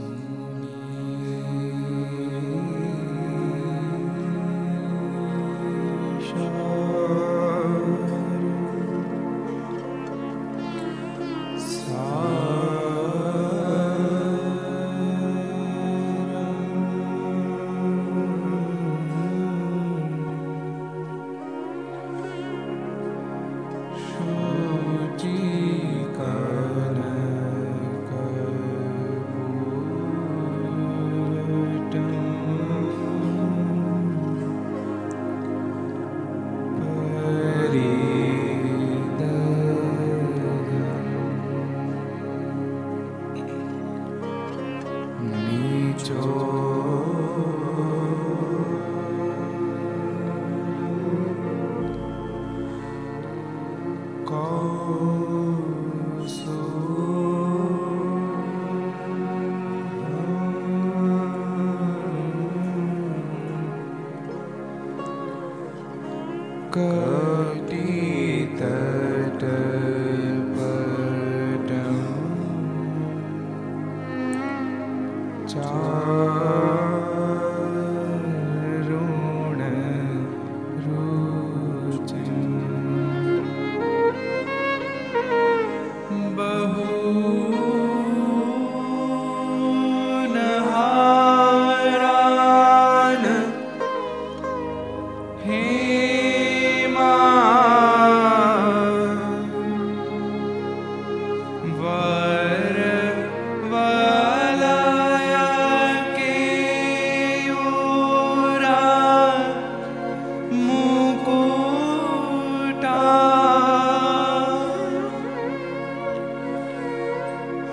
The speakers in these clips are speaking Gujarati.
you.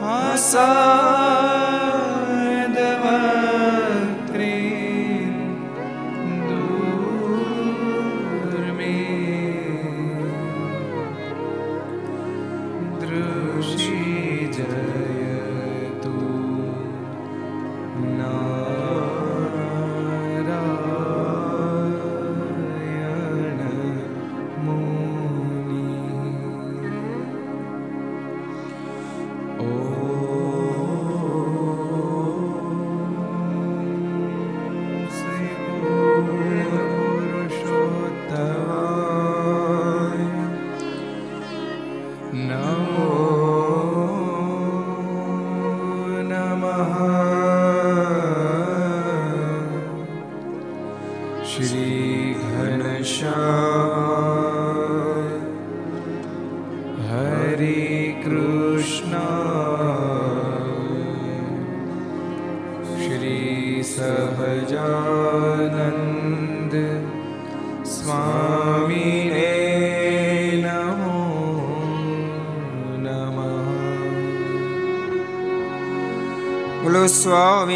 Masa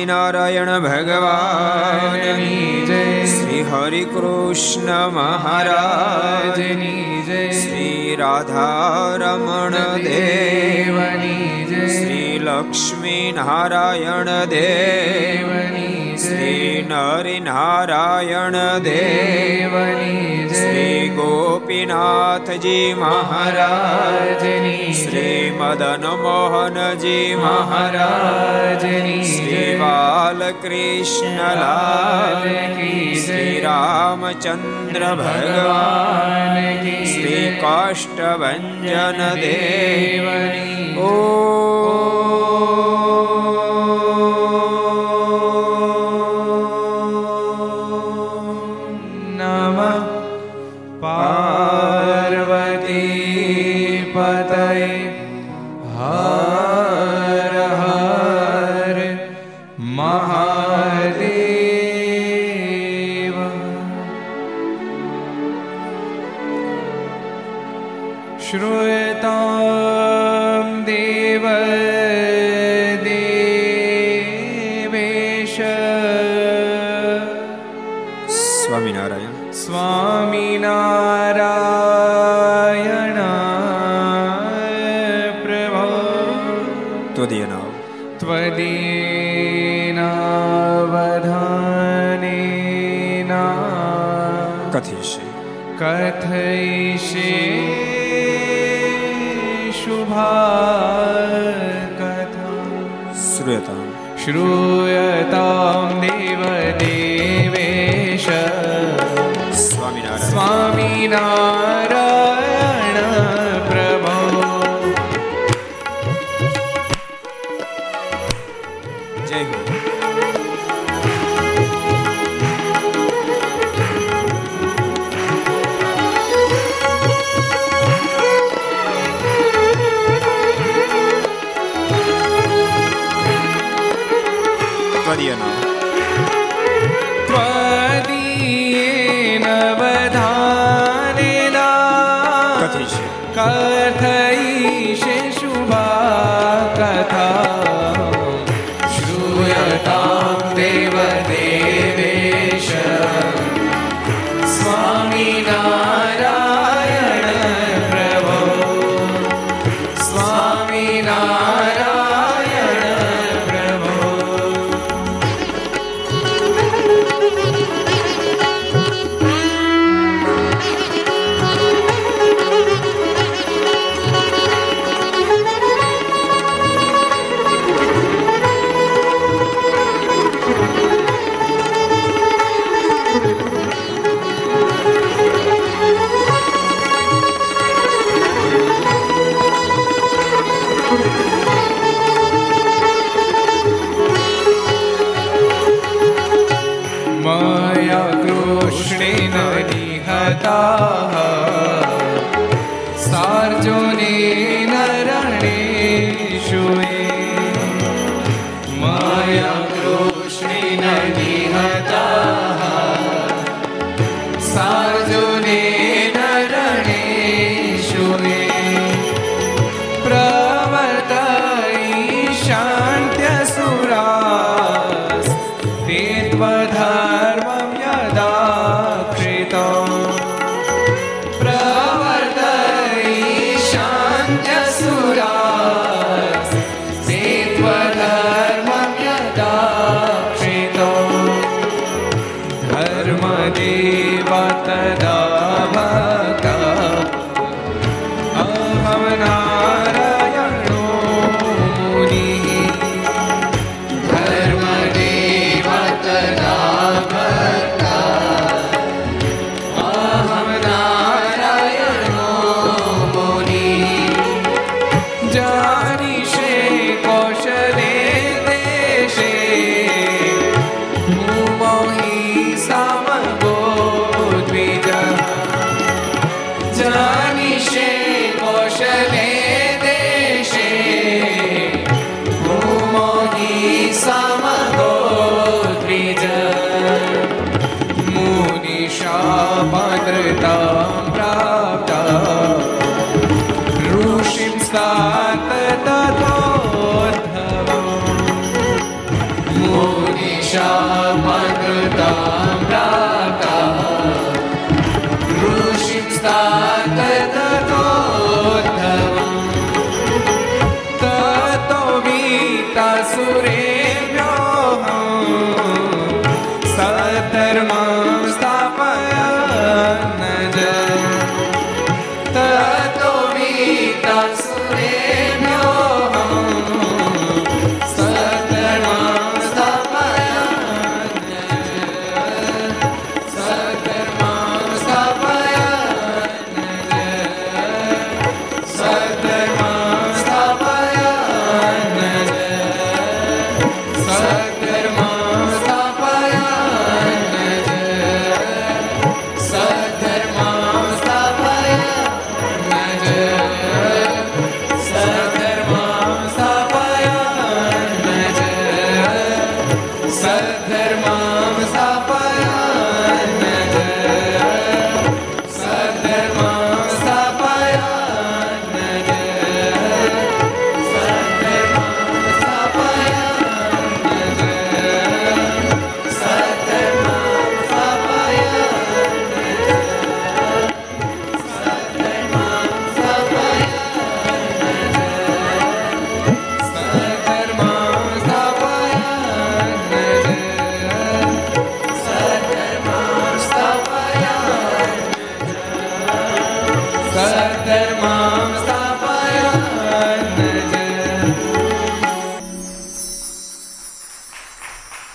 સ્વામિનારાયણ ભગવાન શ્રી હરિ કૃષ્ણ મહારાજની જય શ્રી રાધારમણ દેવની શ્રી લક્ષ્મી નારાયણ દેવની શ્રી નરિનારાયણ દેવની શ્રી ગોપીનાથજી મહારાજની શ્રી મદન મોહનજી મહારાજની શ્રી બાલકૃષ્ણલાલ શ્રી રામચંદ્ર ભગવાન શ્રી કાષ્ટભન દેવની ઓ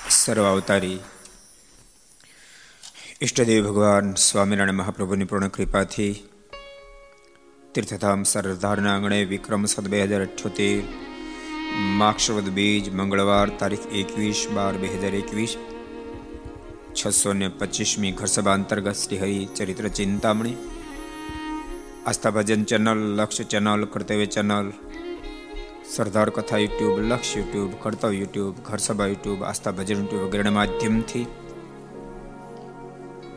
સર્વ અવતારી ઈષ્ટદેવ ભગવાન સ્વામિનારાયણ મહાપ્રભુની પૂર્ણ કૃપાથી તીર્થધામ સરદારના આંગણે વિક્રમ સદ બે હજાર અઠ્યોતેર માક્ષવદ બીજ મંગળવાર તારીખ એકવીસ બાર બે હજાર એકવીસ છસો ને પચીસમી ઘરસભા અંતર્ગત Shri Hari Charitra Chintamani Aastha Bhajan channel Lakshya channel Kartavya channel Sardar Katha YouTube, Laksh YouTube Kartavya YouTube, Gharsabha YouTube, Aastha Bhajan YouTube વગેરેના માધ્યમથી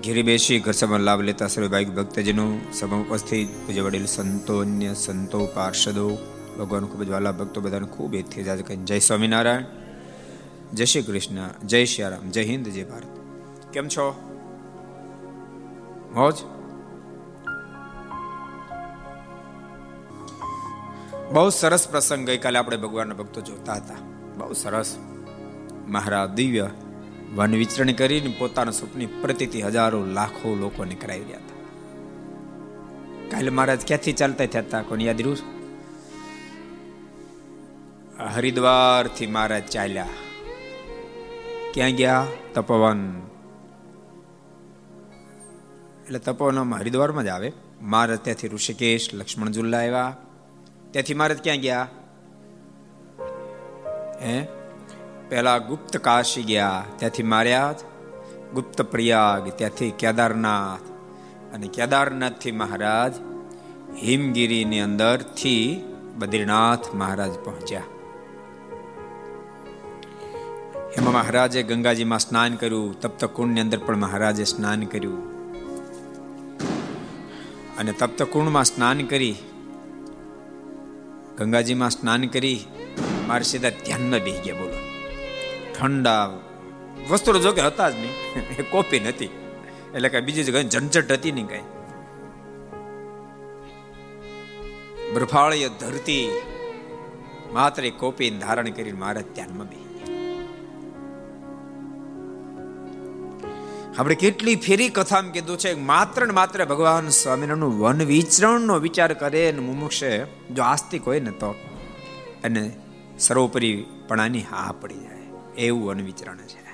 ઘેરી બેસી ઘરસભા લાભ લેતા સર્વે ભાઈ ભક્તજનો સભા ઉપસ્થિત પૂજા વડીલ, સંતો, અન્ય સંતો, પાર્ષદો, ભગવાન ખૂબ જ વાલા ભક્તો બધાને ખૂબ એથી જાજ કહીને જય સ્વામિનારાયણ, જય શ્રી કૃષ્ણ, જય શ્રી રામ, જય હિન્દ, જય ભારત. કેમ છો? મોજ? બહુ સરસ પ્રસંગ ગઈકાલે આપણે ભગવાનના ભક્તો જોતા હતા. બહુ સરસ. મહારાજ દિવ્ય વન વિચરણ કરીને પોતાના સ્વપ્ની પ્રતિથી હજારો લાખો લોકોને કરાવી રહ્યા હતા. કાલે મહારાજ ક્યાંથી ચાલતા થયા હતા? કોને યાદ રહ્યું? હરિદ્વારથી મહારાજ ચાલ્યા. ક્યાં ગયા? તપવન. એટલે તપોવનમાં હરિદ્વારમાં જ આવે. મહારાજ ત્યાંથી ઋષિકેશ, લક્ષ્મણ ઝુલ્લા આવ્યા. ત્યાંથી મહારાજ ક્યાં ગયા? હે? પહેલા ગુપ્ત કાશી ગયા, ત્યાંથી માર્યા ગુપ્ત પ્રયાગ, ત્યાંથી કેદારનાથ અને કેદારનાથથી મહારાજ હિમગીરીની અંદરથી બદ્રીનાથ મહારાજ પહોંચ્યા. એમાં મહારાજે ગંગાજીમાં સ્નાન કર્યું તપ્ત કુંડની અંદર પણ મહારાજે સ્નાન કર્યું. અને તપ્ત કુંડમાં સ્નાન કરી ગંગાજીમાં સ્નાન કરી મારે સીધા ધ્યાનમાં બેસી ગયા, બોલો. ઠંડા વસ્ત્રો જો કે હતા જ નહીં. એ કોપી નથી. એટલે કઈ બીજી જગ્યાએ ઝંઝટ હતી નહીં કઈ. બરફાળીય ધરતી માત્ર કોપી ધારણ કરીને મારે ધ્યાનમાં બેસી આપણે કેટલી ફેરી કથામાં કીધું છે, માત્ર ને માત્ર ભગવાન સ્વામિનારાયણનું વન વિચરણનો વિચાર કરે અને મુમુક્ષે જો આસ્તિક હોય ને તો, અને સર્વોપરીપણાની હા પડી જાય. એવું વન વિચરણ છે.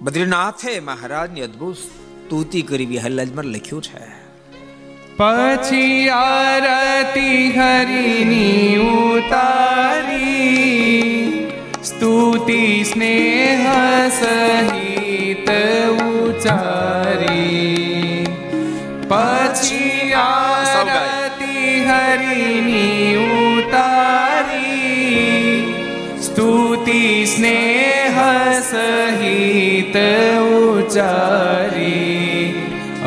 બદ્રીનાથે મહારાજની અદ્ભુત સ્તુતિ કરી વિહલ્લાજમાં લખ્યું છે. પછી આરતી હરિની ઉતારી સ્તુતિ સ્નેહ સહિત ઉચારી પછી આરતી હરિની ઉતારી સ્તુતિ સ્નેહ સહિત ઉચારી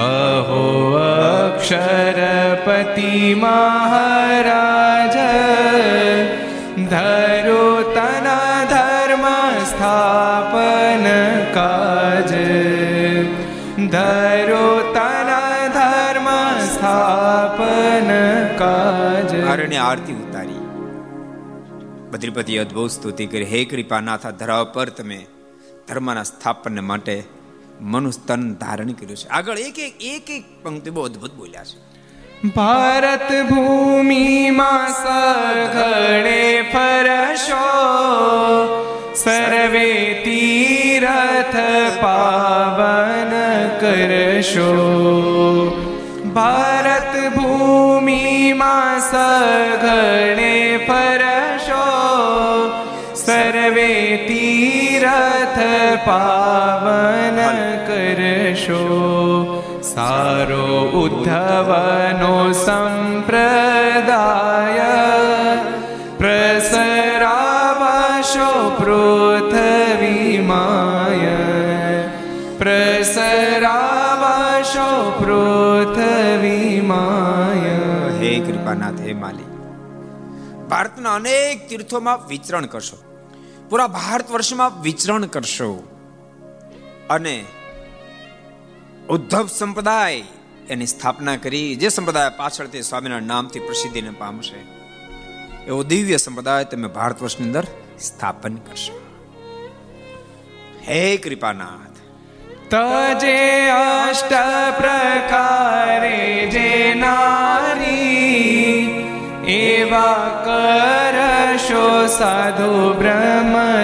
અહો અક્ષરપતિ મહારાજ આરતી ઉતારી. બદ્રીપતિ અદ્ભુત સ્તુતિ કરી, હે કૃપાનાથ, ધરાવ પર તમે ધર્મના સ્થાપન માટે મનુસ્તન ધારણ કર્યું છે. આગળ એક એક એક એક પંક્તિ બહુ અદ્ભુત બોલ્યા છે. ભારત ભૂમિમાં સઘળે ફરશો, સર્વે તીરથ પાવન કરશો. ભારત ભૂમિમાં સઘણે ફરશો. સર્વે તીરથ પાવન કરશો. સારો ઉદ્ધવનો સંપ્રદાય પ્રસરાવશો પૃથ્વીમાય. પ્રસરાવશો પૃથ્વીમાય. કૃપાનાથ હે માલી ભારતના અનેક તીર્થોમાં વિચરણ કરશો. પૂરા ભારત વર્ષમાં વિચરણ કરશો. અને ઉદ્ધવ સંપ્રદાય એની સ્થાપના કરી, જે સંપ્રદાય પાછળ તે સ્વામીના નામથી પ્રસિદ્ધિને પામશે, એવો દિવ્ય સંપ્રદાય તમે ભારત વર્ષની અંદર સ્થાપન કરશો. હે કૃપાનાથ. તજે અષ્ટ પ્રકારે જે નારી એવા કરશો સાધુ બ્રહ્મચારી.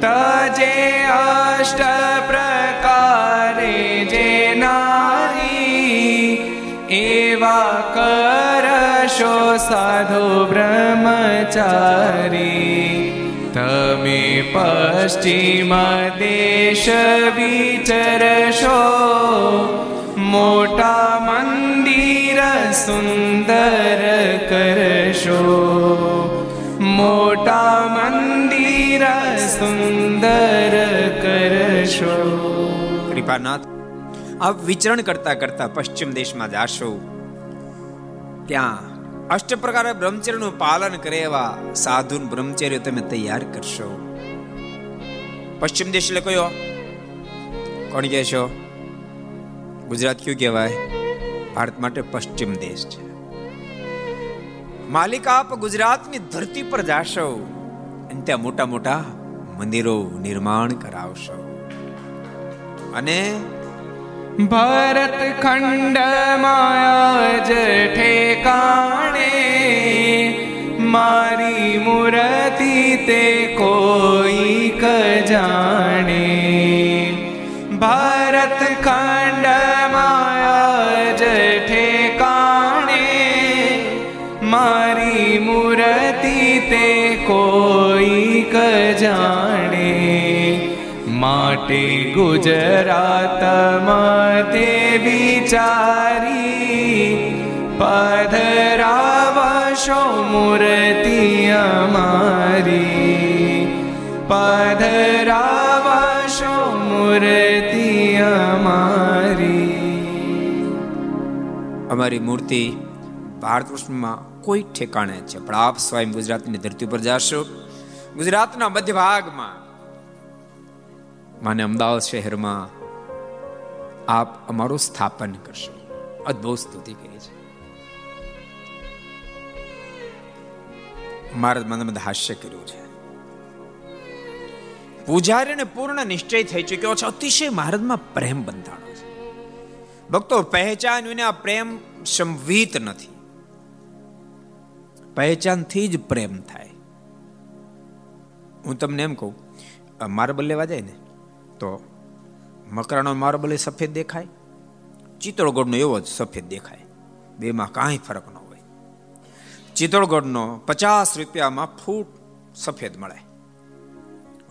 તજે અષ્ટ પ્રકારે જે નાહી, એવા કરશો સાધુ બ્રહ્મચારી. તમે પશ્ચિમ દેશ વિચરશો, મોટા મંદિર સુંદર કરશો મોટા મંદિર સુંદર કરશો કૃપાનાથ આપ વિચરણ કરતા કરતા પશ્ચિમ દેશમાં જાશો ત્યાં અષ્ટ પ્રકારે બ્રહ્મચર્યનું પાલન કરે એવા સાધુ બ્રહ્મચર્ય તમે તૈયાર કરશો પશ્ચિમ દેશ એટલે કયો કોણ કહેશો ગુજરાત કયું કહેવાય ભારત માટે પશ્ચિમ દેશ છે. માલિક આપ ગુજરાતની ધરતી પર જાશો અને ત્યાં મોટા મોટા મંદિરો નિર્માણ કરાવશો. અને ભરત ખંડ ઠેકાણે, મારી મૂર્તિ તે કોઈ ક જાણે. ભારત ખંડ ઠેકાણે મારી મૂર્તિ તે કોઈ ક જાણે. માટે ગુજરાતમાં તે વિચારી પધરાવશો મૂર્તિ અમારી. પધરાવશો મૂર્તિ અમારી. અમારી મૂર્તિ ભારત વર્ષમાં કોઈ ઠેકાણે છે. પણ આપ સ્વયં ગુજરાતની ધરતી ઉપર જાશો. ગુજરાતના મધ્ય ભાગમાં, માને અમદાવાદ શહેરમાં, આપ અમારું સ્થાપન કરશો. અદ્ભુત સ્તુતિ કરી છે. મહારાજ મનમાં હાસ્ય કર્યું છે. પૂજારીને પૂર્ણ નિશ્ચય થઈ ચૂક્યો છે. અતિશય મહારાજમાં પ્રેમ બંધાણો. ભક્તો પહેચાન આ પ્રેમ સંવિત નથી. પહેચાનથી જ પ્રેમ થાય. હું તમને એમ કહું માર્બલ લેવા જાય ને, તો મકરાનો માર્બલ સફેદ દેખાય, ચિત્તોડગઢનો એવો જ સફેદ દેખાય. બેમાં કાંઈ ફરક ન હોય. ચિત્તોડગઢનો પચાસ રૂપિયામાં ફૂટ સફેદ મળે.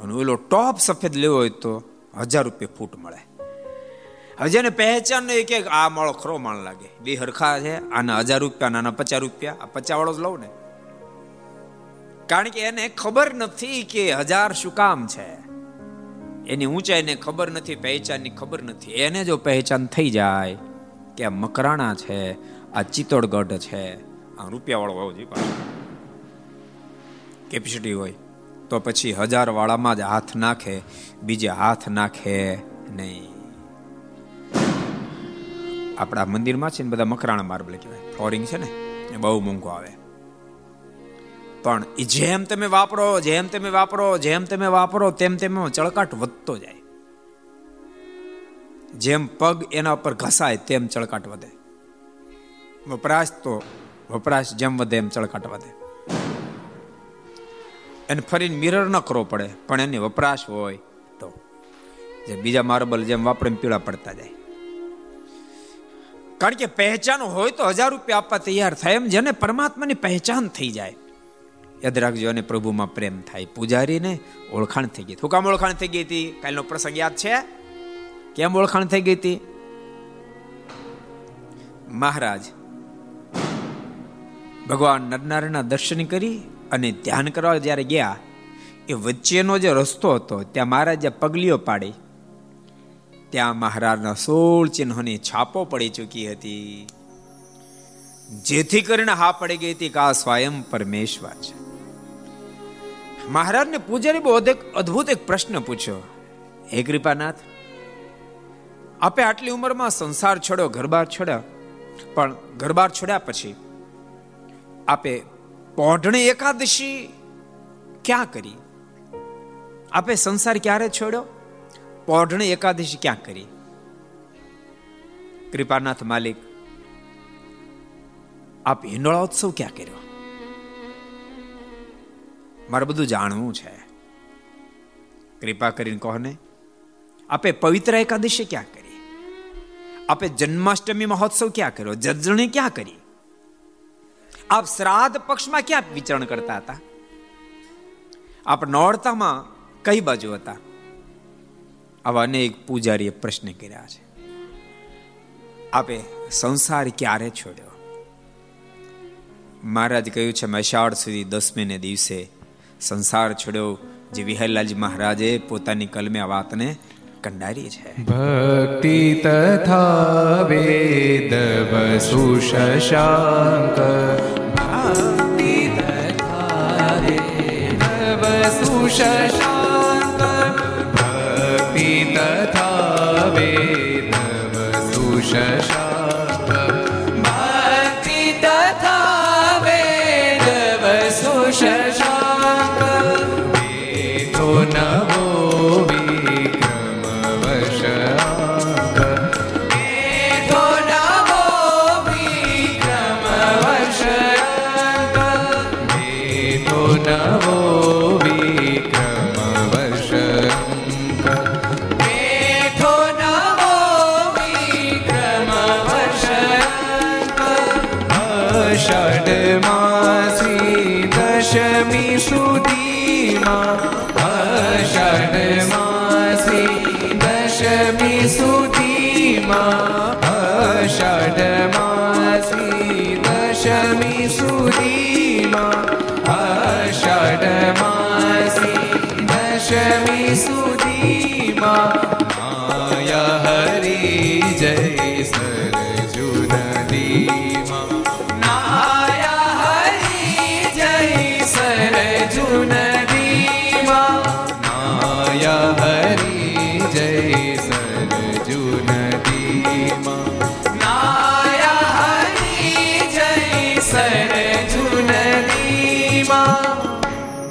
અને ઓલો ટોપ સફેદ લેવો હોય તો હજાર રૂપિયા ફૂટ મળે. હવે જેને પહેચાન નહીં કે આ માળો ખરો માળ લાગે. બે હરખા છે, આના હજાર રૂપિયા આના પચાસ રૂપિયા. આ પચાસ વાળો જ લઉં ને. કારણ કે એને ખબર નથી કે હજાર શું કામ છે. એની ઊંચાઈને ખબર નથી, પહેચાનની ખબર નથી. એને જો પહેચાન થઈ જાય કે આ મકરાણા છે, આ ચિત્તોડગઢ છે, આ રૂપિયા વાળો હોવો જોઈએ કેપેસિટી હોય. તો પછી હજાર વાળામાં જ હાથ નાખે, બીજે હાથ નાખે નહીં. આપણા મંદિરમાં છે ને બધા મકરાણા માર્બલ કહેવાય. ફ્લોરિંગ છે ને, એ બહુ મોંઘો આવે. પણ એ જેમ તમે વાપરો, જેમ તમે વાપરો, જેમ તમે વાપરો, તેમ તેમ ચળકાટ વધતો જાય. જેમ પગ એના ઉપર ઘસાય, તેમ ચળકાટ વધે. વપરાશ તો વપરાશ જેમ વધે એમ ચળકાટ વધે. એને ફરીને મિરર ન કરવો પડે, પણ એની વપરાશ હોય તો. જે બીજા માર્બલ જેમ વાપરે પીળા પડતા જાય. કારણ કે પહેચાન હોય તો હજાર રૂપિયા આપવા તૈયાર થાય એમ જેને પરમાત્માની પહેચાન થઈ જાય. યાદ રાખજો, અને પ્રભુમાં પ્રેમ થાય. પૂજારીને ઓળખાણ થઈ ગઈ શું ઓળખાણ થઈ ગઈ હતી? કાલનો પ્રસંગ યાદ છે? કેમ ઓળખાણ થઈ ગઈ હતી? મહારાજ, ભગવાન નરનારાયણના દર્શન કરી અને ધ્યાન કરવા જ્યારે ગયા, એ વચ્ચેનો જે રસ્તો હતો, ત્યાં મહારાજે પગલીઓ પાડી ત્યાં મહારાજના સોળ ચિહ્નોની છાપો પડી ચૂકી હતી. જેથી કરીને હા પડી ગઈ હતી કે આ સ્વયં પરમેશ્વર છે. મહારાજને પૂજારી બહુ અદ્ભુત એક પ્રશ્ન પૂછ્યો. હે કૃપાનાથ, આપે આટલી ઉંમરમાં સંસાર છોડ્યો, ઘરબાર છોડ્યા? પણ ઘરબાર છોડ્યા પછી આપે પોઢણી એકાદશી ક્યાં કરી? આપે સંસાર ક્યારે છોડ્યો? પોઢણી એકાદશી ક્યાં કરી? કૃપાનાથ માલિક, આપ હિંડોળા ઉત્સવ ક્યાં કર્યો? મારે બધું જાણવું છે. કૃપા કરીને કહો ને, આપે પવિત્ર એકાદશી ક્યાં કરી? આપે જન્માષ્ટમી મહોત્સવ ક્યાં કર્યો? જજણી ક્યાં કરી? આપ શ્રાદ્ધ પક્ષમાં ક્યાં વિચરણ કરતા હતા? આપ નોરતામાં કઈ બાજુ હતા? આવા અનેક પૂજારીએ પ્રશ્ન કર્યા છે. આપે સંસાર ક્યારે છોડ્યો? મહારાજ કહ્યું છે અષાઢ સુધી દસમીને દિવસે સંસાર છોડ્યો જે વિહલાલજી મહારાજે પોતાની કલમે આ વાતને કંડારી છે. ભક્તિ તથા વેદ વસુ શશાંક ભક્તિ તથા વેદ વસુ શશાંક વસુ શશાંક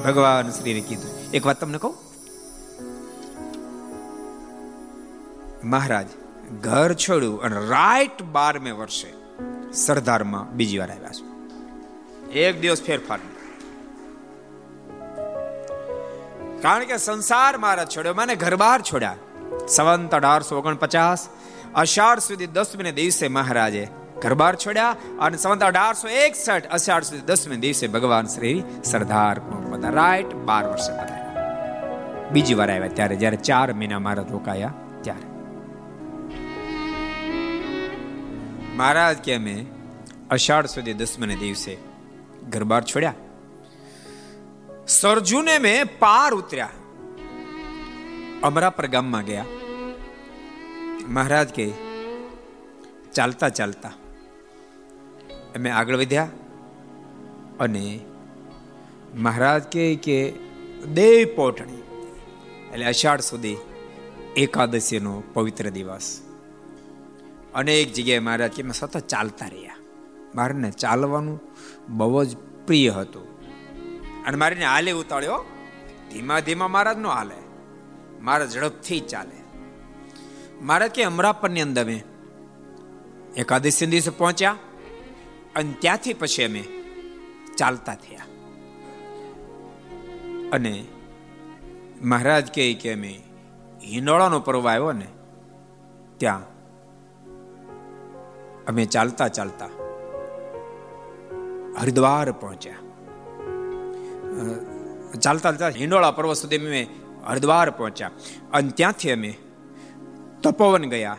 ભગવાન શ્રીને કીધું. એક વાત તમને કહું? મહારાજ, ઘર છોડ્યું અને રાઈટ બારમે વર્ષે સરદારમાં બીજી વાર આવ્યા છે. એક દિવસ ફેરફાર કારણ કે સંસાર મારા છોડ્યો, મને ઘર બહાર છોડ્યા. સંવંત અઢારસો ઓગણપચાસ, અષાઢ સુધી દસમીને દિવસે મહારાજે ઘર બહાર છોડ્યા અને સંવંત અઢારસો એકસઠ અષાઢ સુધી દસમી દિવસે ભગવાન શ્રી સરદાર રાઈટ બાર વર્ષે પધાર્યા. બીજી વાર આવ્યા ત્યારે, જ્યારે ચાર મહિના મારા રોકાયા ત્યારે. મહારાજ કે અમે અષાઢ સુધી દસમને દિવસે ઘર બહાર છોડ્યા. સરજુને મેં પાર ઉતર્યા. અમરાપર ગામમાં ગયા. મહારાજ કે ચાલતા ચાલતા અમે આગળ વધ્યા અને મહારાજ કહે કે દેવ પોટણી, એટલે અષાઢ સુધી એકાદશીનો પવિત્ર દિવસ. અનેક જગ્યાએ મહારાજ કે અમે સતત ચાલતા રહ્યા. મારને ચાલવાનું બહુ જ પ્રિય હતું. અને મારીને હાલે ઉતાળ્યો. ધીમા ધીમા મહારાજ નો હાલે. મારા ઝડપથી ચાલે. મહારાજ કે અમરાપરની અંદર અમે એકાદશી દિવસે પહોંચ્યા. અને ત્યાંથી પછી અમે ચાલતા થયા. અને મહારાજ કહે કે અમે હિંડોળાનો પર્વ આવ્યો ને, ત્યાં અમે ચાલતા ચાલતા હરિદ્વાર પહોંચ્યા. ચાલતા ચાલતા હિંડોળા પર્વત સુધી અમે હરિદ્વાર પહોંચ્યા. અને ત્યાંથી અમે તપોવન ગયા.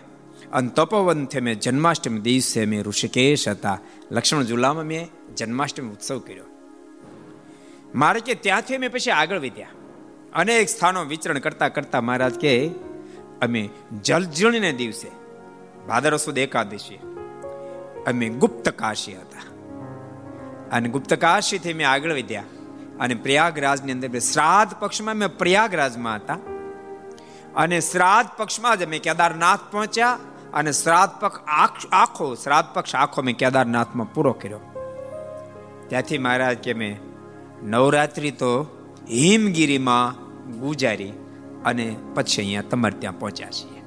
અને તપોવનથી મેં જન્માષ્ટમી દિવસે મેં ઋષિકેશ હતા. લક્ષ્મણ ઝુલામાં મેં જન્માષ્ટમી ઉત્સવ કર્યો. મારે કે ત્યાંથી અમે પછી આગળ વધ્યા. અનેક સ્થાનો વિચરણ કરતા કરતા મહારાજ કે, અમે જલજણીને દિવસે ભાદરવ સુદ એકાદશી. અમે ગુપ્ત કાશી હતા. અને ગુપ્ત કાશીથી મેં આગળ વધ્યા. અને પ્રયાગરાજની અંદર શ્રાદ્ધ પક્ષમાં મેં પ્રયાગરાજમાં હતા. અને શ્રાદ્ધ પક્ષમાં જ અમે કેદારનાથ પહોંચ્યા. અને શ્રાદ્ધ પક્ષ આખો શ્રાદ્ધ પક્ષ આખો મેં કેદારનાથમાં પૂરો કર્યો. ત્યાંથી મહારાજ કે મેં નવરાત્રિ તો હિમગીરીમાં ગુજારી અને પછી અહીંયા તમારે ત્યાં પહોંચ્યા છીએ.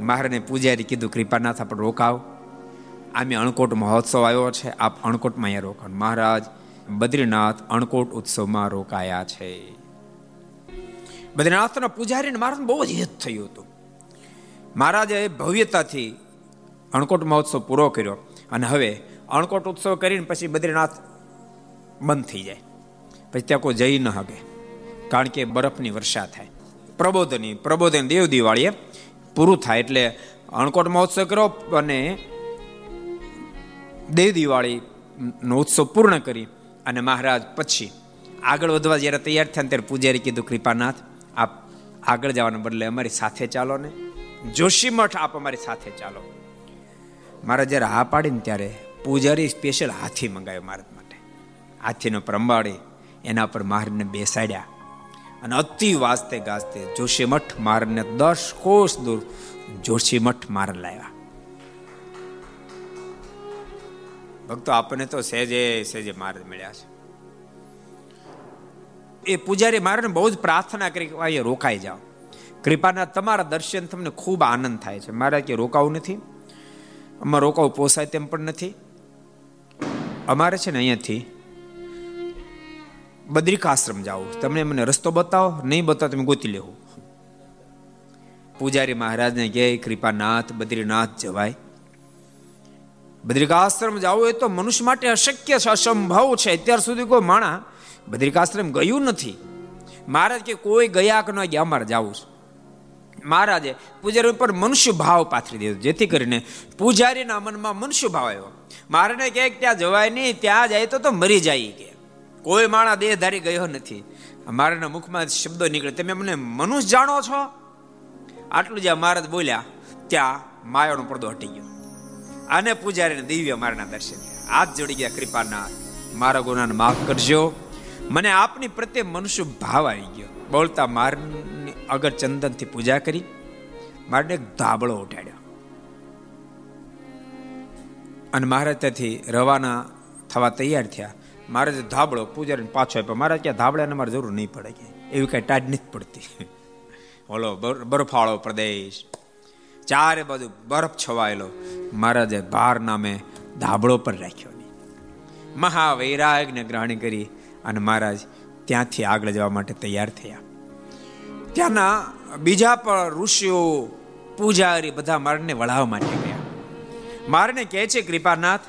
મહારાજને પૂજારી કીધું, કૃપાનાથ, આપણે રોકાવ. આમે અણકોટ મહોત્સવ આવ્યો છે, આપ અણકોટમાં અહીંયા રોકાણ. મહારાજ, બદ્રીનાથ અણકોટ ઉત્સવમાં રોકાયા છે. બદ્રીનાથના પૂજારીને મારા બહુ જ હિત થયું હતું. મહારાજે ભવ્યતાથી અણકોટ મહોત્સવ પૂરો કર્યો અને હવે અણકોટ ઉત્સવ કરીને પછી બદ્રીનાથ બંધ થઈ જાય. પછી ત્યાં કોઈ જઈ ન હગે કારણ કે બરફની વર્ષા થાય. પ્રબોધની, પ્રબોધન દેવ દિવાળીએ પૂરું થાય એટલે અણકોટ મહોત્સવ કર્યો અને દેવ દિવાળી નો ઉત્સવ પૂર્ણ કરી અને મહારાજ પછી આગળ વધવા જ્યારે તૈયાર થયા ત્યારે પૂજારી કીધું, કૃપાનાથ, આપ આગળ જવાના બદલે અમારી સાથે ચાલો ને. જોશી મઠ આપ અમારી સાથે ચાલો. મારા જ્યારે હા પાડીને ત્યારે પૂજારી સ્પેશિયલ હાથી મંગાવ્યો મહારાજ માટે. હાથીનો પ્રંબાળી એના પર મહારાજને બેસાડ્યા અને અતિ વાસ્તે ગાજતે જોશી મઠ મારને દસ કોષ દૂર જોશી મઠ માર લાવ્યા ભક્તો આપણને તો સહેજે સહેજે મહારાજ મળ્યા છે. એ પૂજારી મારને બહુ જ પ્રાર્થના કરી અહીંયા રોકાઈ જાઓ. કૃપાના તમારા દર્શન તમને ખૂબ આનંદ થાય છે. મારે કે રોકાવું નથી. અમારે રોકાવું પોસાય તેમ પણ નથી. અમારે છે ને અહીંયાથી બદ્રિકાશ્રમ જાવું. તમને મને રસ્તો બતાવો, નહીં બતાવો તમે ગોતી લેવું. પૂજારી મહારાજને કહે, કૃપાનાથ, બદ્રીનાથ જવાય. બદ્રિકાશ્રમ જવું એ તો મનુષ્ય માટે અશક્ય છે, અસંભવ છે. અત્યાર સુધી કોઈ માણા બદ્રિકાશ્રમ ગયું નથી. મહારાજ કે, કોઈ ગયા કે ન ગયા, અમારે જવું છે. મહારાજે પૂજારી ઉપર મનુષ્ય ભાવ પાથરી દીધો. જેથી કરીને પૂજારીના મનમાં મનુષ્ય ભાવ આવ્યો. મારે કહે ત્યાં જવાય નહીં, ત્યાં જાય તો તો મરી જાય કે. કોઈ માણા દેહધારી ગયો નથી. મારાના મુખમાં શબ્દો નીકળે. તમે મને મનુષ્ય જાણો છો? આટલું જ્યાં મહારાજ બોલ્યા, ત્યાં માયાનો પડદો હટી ગયો. અને પૂજારીને દિવ્ય મારાના દર્શન હાથ જોડી ગયા કૃપાના મારા ગુનાને માફ કરજો. મને આપની પ્રત્યે મનુષ્ય ભાવ આવી ગયો. બોલતા માર અગર ચંદનથી પૂજા કરી, મારને એક ધાબળો ઉઠાડ્યો. અને મહારાજ ત્યાંથી રવાના થવા તૈયાર થયા. મહારાજ ધાબળો પૂજારીને પાછો આપ્યો. મહારાજ ક્યાં ધાબળાને મારે જરૂર નહીં પડે કે. એવી કઈ ટાઢ નથી પડતી. ઓલો બરફાળો પ્રદેશ. ચારે બાજુ બરફ છવાયેલો. મહારાજે બાર નામે ધાબળો પર રાખ્યો મહાવૈરાગને ગ્રહણ કરી અને મહારાજ ત્યાંથી આગળ જવા માટે તૈયાર થયા. ત્યાંના બીજા પણ ઋષિઓ, પૂજારી બધા મારને વળાવવા માટે ગયા. મારને કહે છે, કૃપાનાથ,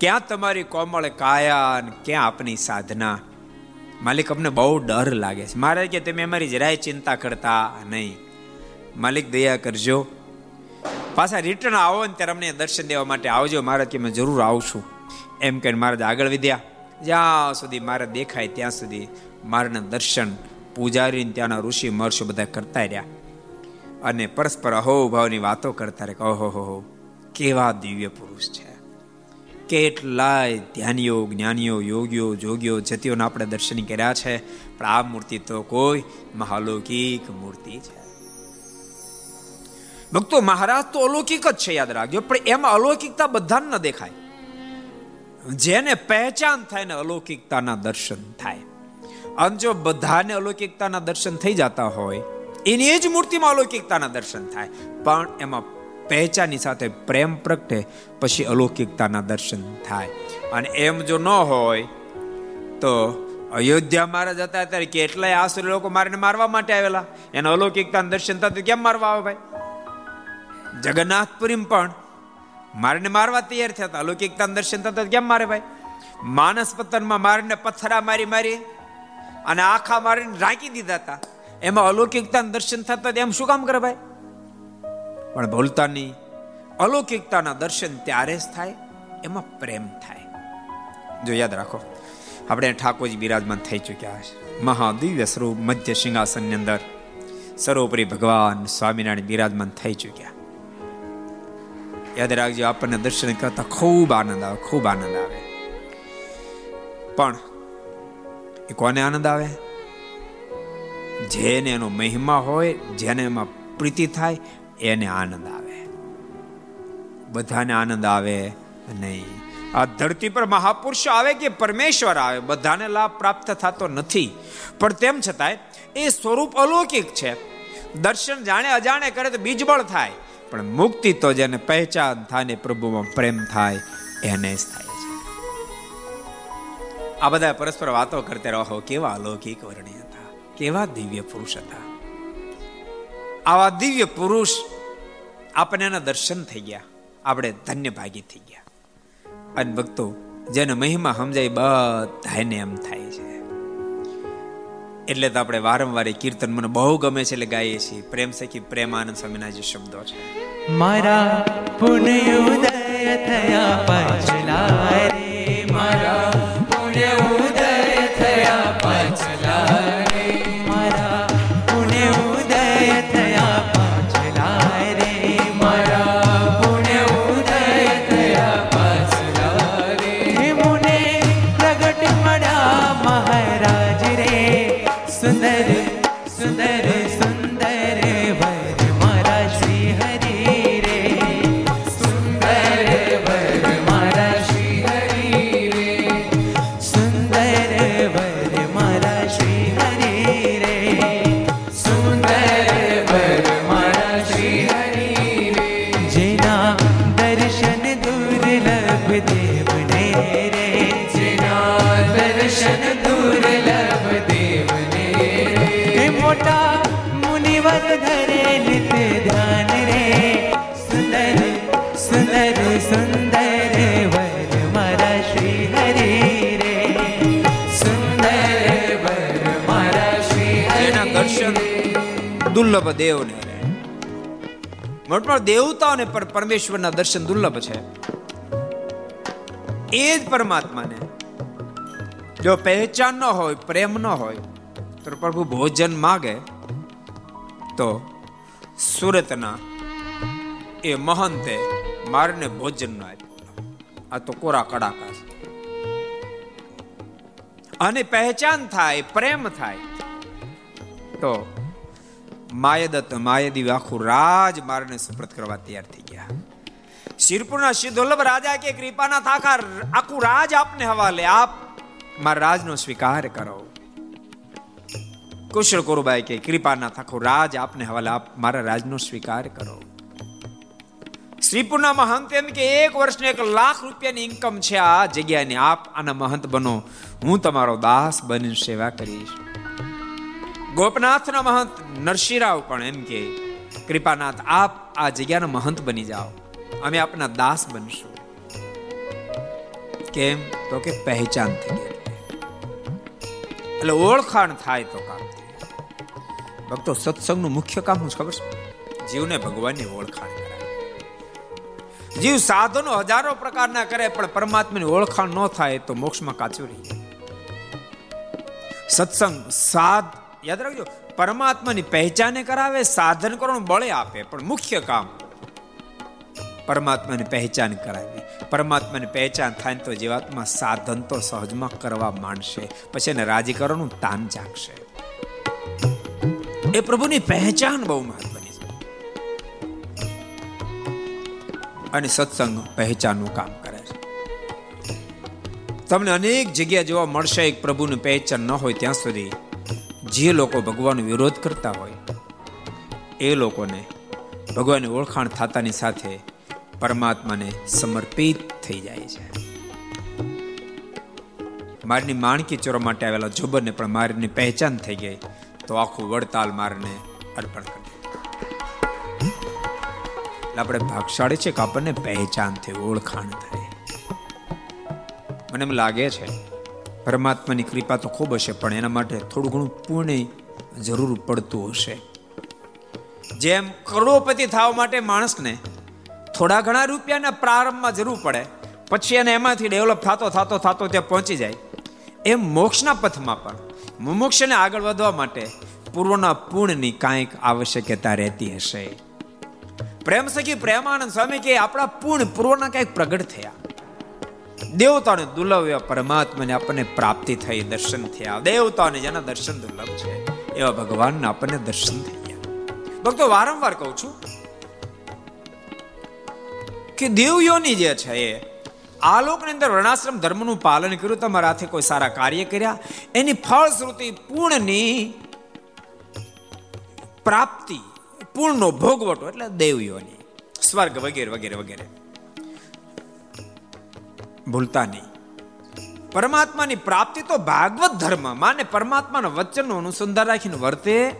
ક્યાં તમારી કોમળ કાયા અને ક્યાં આપની સાધના? માલિક અમને બહુ ડર લાગે છે. મારે કે તમે અમારી જરાય ચિંતા કરતા નહીં. માલિક, દયા કરજો. પાછા રિટર્ન આવો ને ત્યારે અમને દર્શન દેવા માટે આવજો. મારે કે, મેં જરૂર આવશું એમ કહીને મહારાજ આગળ વધ્યા. જ્યાં સુધી મારે દેખાય ત્યાં સુધી મારના દર્શન પૂજારી ત્યાંના ઋષિ મહર્ષિ બધા કરતા રહ્યા. અને પરસ્પર અહોભાવની વાતો કરતા રહે ઓહો હો, કેવા દિવ્ય પુરુષ છે. કેટલાય ધ્યાનીઓ, જ્ઞાનીઓ, યોગીઓ, જોગીઓ, જતીઓના આપણે દર્શન કર્યા છે, પણ આ મૂર્તિ તો કોઈ મહાલૌકિક મૂર્તિ છે. ભક્તો, મહારાજ તો અલૌકિક જ છે, યાદ રાખજો, પણ એમાં અલૌકિકતા બધાને ન દેખાય. જેને પહેચાન થાય ને અલૌકિકતાના દર્શન થાય. અને જો બધાને અલૌકિકતાના દર્શન થઈ જતા હોય, એની જ મૂર્તિમાં અલૌકિકતાના દર્શન થાય. પણ એમાં પહેચાની સાથે પ્રેમ પ્રગટે, પછી અલૌકિકતાના દર્શન થાય. અને એમ જો ન હોય, તો અયોધ્યા મહારાજ હતા ત્યારે કેટલાય આસુર લોકો મારીને મારવા માટે આવેલા. એના અલૌકિકતાના દર્શન થતા કેમ મારવા આવે ભાઈ? જગન્નાથપુરી પણ મારીને મારવા તૈયાર થયા હતા. અલૌકિકતા દર્શન થતા કેમ મારે ભાઈ? માનસ પતનમાં મારીને પથ્થરા મારી મારી અને આખા મારીને રાખી દીધા હતા. એમાં અલૌકિકતા દર્શન થતા એમ શું કામ કરે ભાઈ? પણ નહીં. અલૌકિકતાના દર્શન ત્યારે જ થાય, એમાં પ્રેમ થાય. જો યાદ રાખો, આપણે ઠાકોરજી બિરાજમાન થઈ ચૂક્યા છે. મહાદિવ્ય સ્વરૂપ મધ્ય સિંહાસનની અંદર સર્વોપરી ભગવાન સ્વામિનારાયણ બિરાજમાન થઈ ચૂક્યા. યાદ રાખજો, આપણને દર્શન કરતા ખૂબ આનંદ આવે, ખૂબ આનંદ આવે. પણ, એ કોને આનંદ આવે? જેને એનો મહિમા હોય, જેને એમાં પ્રીતિ થાય, એને આનંદ આવે. બધાને આનંદ આવે નહીં. આ ધરતી પર મહાપુરુષ આવે કે પરમેશ્વર આવે, બધાને લાભ પ્રાપ્ત થતો નથી. પણ તેમ છતાંય, એ સ્વરૂપ અલૌકિક છે. દર્શન જાણે અજાણે કરે તો બીજબળ થાય. પણ મુક્તિ તો જેને પહેચાન થાય ને પ્રભુમાં પ્રેમ થાય, એને જ થાય છે. આ બધા પરસ્પર વાતો કરતા રહો. કેવા અલૌકિક વર્ણિ હતા. કેવા દિવ્ય પુરુષ હતા. આવા દિવ્ય પુરુષ આપણને એના દર્શન થઈ ગયા. આપણે ધન્ય ભાગી થઈ ગયા. અને ભક્તો, જેને મહિમા સમજાય બધાને એમ થાય છે. એટલે તો આપણે વારંવાર કીર્તન મને બહુ ગમે છે એટલે ગાઈએ છીએ. પ્રેમ સખી પ્રેમાનંદ સ્વામીના જે શબ્દો છે. મારા પુણ્ય ઉદય થયા પછલા રે મારા દુર્લભ દેવને. મોટમાં દેવતાઓને પણ પરમેશ્વરના દર્શન દુર્લભ છે. એ જ પરમાત્માને. જો પહેચાન ન હોય, પ્રેમ ન હોય, તો પ્રભુ ભોજન માગે, તો સુરતના એ મહંતે મારને ભોજન ન આપ્યું. આ તો કોરા કડાકા છે. અને પહેચાન થાય, પ્રેમ થાય, તો માયદત્ત, માયદેવી આખું રાજ મારને સુપ્રત કરવા તૈયાર થઈ ગયા. શિરપુરના શ્રી દુર્લભ રાજા કે, કૃપાના થાકા આખું રાજ આપને હવાલે. આપ મારા રાજનો સ્વીકાર કરો. કુશળ કોરુબાઈ કે, કૃપાના આખું રાજ આપને હવાલે. આપ મારા રાજનો સ્વીકાર કરો. શ્રીપુરના મહંત એમ કે, એક વર્ષને એક લાખ રૂપિયાની ઇન્કમ છે આ જગ્યાની. આપ આના મહંત બનો. હું તમારો દાસ બની સેવા કરીશ. ગોપનાથના મહંત નરસિંહરાવ પણ એમ કે, કૃપાનાથ, આપ આ જગ્યાના મહંત બની જાઓ. અમે આપના દાસ બનશું. કેમ? તો કે પહેચાન થઈ ગઈ એટલે ઓળખાણ થાય તો કામ ભક્તો, સત્સંગનું મુખ્ય કામ શું ખબર છે? જીવને ભગવાનની ઓળખાણ કરાય જીવ સાધનો હજારો પ્રકારના કરે, પણ પરમાત્માની ઓળખાણ ન થાય તો મોક્ષમાં કાચું રહી સત્સંગ સાધ યાદ રાખજો, પરમાત્માની પહેચાને કરાવે, સાધન કરવાનું બળે આપે, પણ મુખ્ય કામ પરમાત્માની પહેચાન કરાવી. પરમાત્માની પહેચાન થાય તો જીવાત્મા સાધન તો સહજમાં કરવા માંડશે. પછી એને રાજી કરવાનું તાન જાગશે. એ પ્રભુની પહેચાન બહુ મહત્વની છે. અને સત્સંગ પહેચાનનું કામ કરે છે. તમને અનેક જગ્યા જોવા મળશે, એક પ્રભુની પહેચાન ન હોય ત્યાં સુધી જે લોકો ભગવાનનો વિરોધ કરતા હોય, એ લોકોને ભગવાનની ઓળખાણ થતાની સાથે પરમાત્માને સમર્પિત થઈ જાય છે. મારની માણકી ચોરવા માટે આવેલા જોબરને પણ મારની પહેચાન થઈ ગઈ, તો આખું વડતાલ મારને અર્પણ કરી આપણે ભાગશાળી છે કે આપણને પહેચાન થઈ, ઓળખાણ થાય મને એમ લાગે છે પરમાત્માની કૃપા તો ખૂબ હશે, પણ એના માટે થોડું ઘણું પુણ્ય જરૂર પડતું હશે. જેમ કરોડોપતિ થવા માટે માણસને થોડા ઘણા રૂપિયાના પ્રારંભમાં જરૂર પડે, પછી એને એમાંથી ડેવલપ થતો થતો થતો ત્યાં પહોંચી જાય. એમ મોક્ષના પથમાં પણ મોક્ષને આગળ વધવા માટે પૂર્વના પૂર્ણની કાંઈક આવશ્યકતા રહેતી હશે. પ્રેમ સખી પ્રેમાનંદ સ્વામી કે આપણા પૂર્ણ પૂર્વના કાંઈક પ્રગટ થયા. દેવતાને દુર્લભ પરમાત્માને આપણને પ્રાપ્તિ થઈ, દર્શન થયા. દેવતાને જેના દર્શન દુર્લભ છે. એવા ભગવાનના આપણને દર્શન થઈ ગયા ભક્તો, વારંવાર કહું છું કે દેવયોની જે છે એ આ લોકની અંદર વર્ણાશ્રમ ધર્મનું પાલન કર્યું, તમારા હાથે કોઈ સારા કાર્ય કર્યા, એની ફળશ્રુતિ પૂર્ણની પ્રાપ્તિ, પૂર્ણનો ભોગવટો, એટલે દેવયોની. સ્વર્ગ વગેરે વગેરે વગેરે. ભૂલતા નહીં પરમાત્માની પ્રાપ્તિ તો ભાગવત ધર્મ માને પરમાત્માના વચનનું અનુસંધાન રાખીને વર્તે.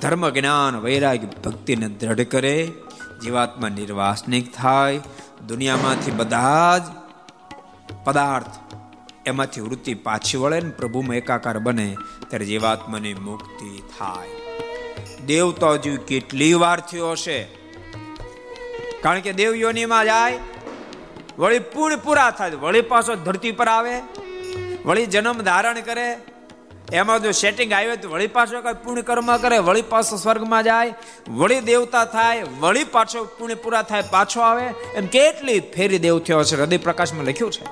ધર્મ જ્ઞાન વૈરાગ્ય ભક્તિને દ્રઢ કરે, જીવાત્મા નિર્વાસનિક થાય, દુનિયામાંથી બધા જ પદાર્થ એમાંથી વૃત્તિ પાછી વળે ને પ્રભુમાં એકાકાર બને, ત્યારે જીવાત્માની મુક્તિ થાય. દેવતા જેવી કેટલી વાર થયો હશે? કારણ કે દેવ યોનીમાં જાય વળી પૂર્ણ પૂરા થાય વળી પાછો ધરતી પર આવે, વળી જન્મ ધારણ કરે. એમાં જો સેટિંગ આવ્યું તો વળી પાછો કઈ પુણ્ય કર્મ કરે, વળી પાછો સ્વર્ગમાં જાય, વળી દેવતા થાય, વળી પાછો પુણ્ય પૂરા થાય, પાછો આવે. એમ કેટલી ફેરી દેવ થયો છે હૃદય પ્રકાશમાં લખ્યું છે.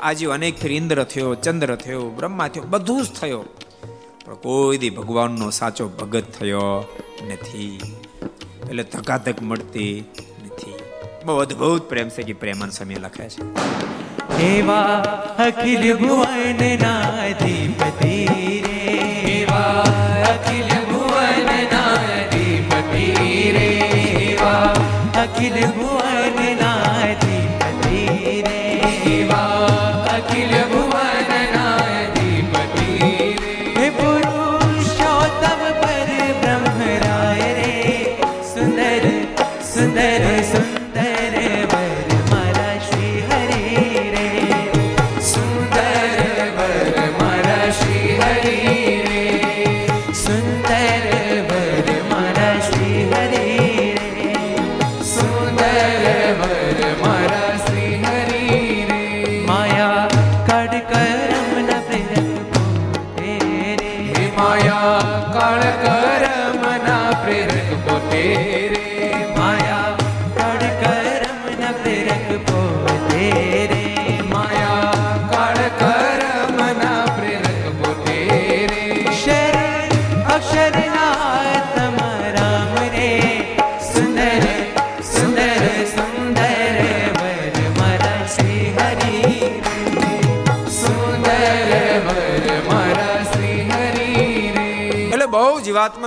આજે અનેક ફેરી ઇન્દ્ર થયો, ચંદ્ર થયો, બ્રહ્મા થયો, બધું જ થયો. પણ કોઈ દી ભગવાનનો સાચો ભગત થયો નથી. એટલે ધકાધક મળતી બહુ અદભુત પ્રેમ છે કે પ્રેમન સમય લખે છે. એવા અખિલ ભુવન ના અધિપતિ રે. એવા અખિલ ભુવન ના અધિપતિ રે. એવા અખિલ ભુવન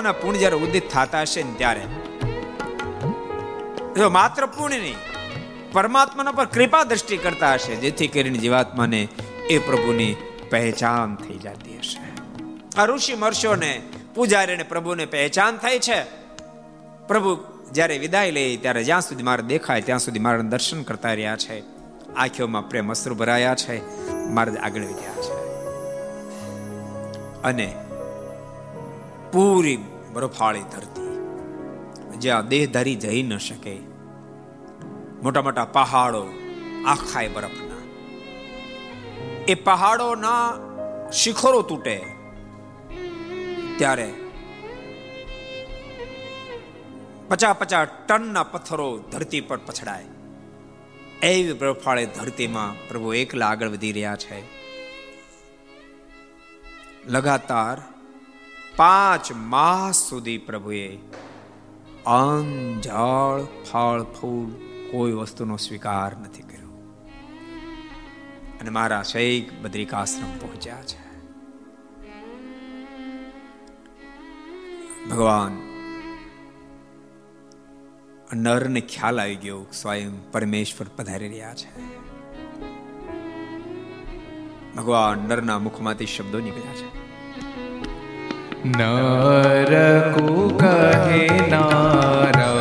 જીવાત્માના પુણ્ય જ્યારે ઉદિત થતા હશે ને ત્યારે? જો માત્ર પુણ્ય નહીં, પરમાત્માના પર કૃપા દ્રષ્ટિ કરતા હશે, જેથી કરીને જીવાત્માને એ પ્રભુની પહેચાન થઈ જતી હશે. આ ઋષિ મર્ષોને પૂજારીને પ્રભુને પહેચાન થાય છે. પ્રભુ જ્યારે વિદાય લે, ત્યારે જ્યાં સુધી મારે દેખાય, ત્યાં સુધી મારા દર્શન કરતા રહ્યા છે. આંખોમાં પ્રેમ અશ્રુ ભરાયા છે. મારે આગળ વધ્યા છે. અને પૂરી બરફાળી ધરતી. જ્યાં દેહધારી જઈ ન શકે. મોટા મોટા પહાડો આખાય બરફના. એ પહાડોના શિખરો તૂટે. ત્યારે પચાસ પચાસ ટનના પથ્થરો ધરતી પર પછડાય. એવી બરફાળી ધરતીમાં પ્રભુ એકલા આગળ વધી રહ્યા છે. લગાતાર પાંચ માસ સુધી પ્રભુએ અન્ન જળ, ફળ, ફૂલ કોઈ વસ્તુનો સ્વીકાર નથી કર્યો. અને મારા શૈક બદ્રિકાશ્રમ પહોંચ્યા છે. ભગવાન, નરને ખ્યાલ આવી ગયો સ્વયં પરમેશ્વર પધારી રહ્યા છે. ભગવાન, નરના મુખમાંથી શબ્દો નીકળ્યા છે. નરકુ કહે નારાયણ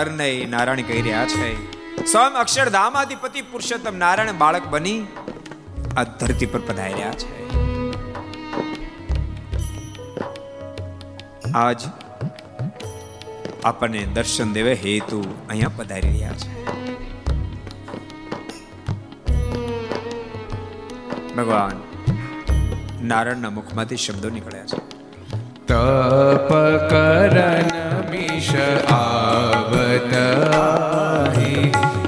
નર નહીં નારાયણ કહી રહ્યા છે. સ્વયં અક્ષરધામાધિપતિ પુરુષોત્તમ નારાયણ બાળક બની આ ધરતી પર પધારી રહ્યા છે. આજ આપણને દર્શન દેવે હેતુ અહીંયા પધારી રહ્યા છે. ભગવાન, નારાયણના મુખમાંથી શબ્દો નીકળ્યા છે. તપ કરન મિશ આવત આહી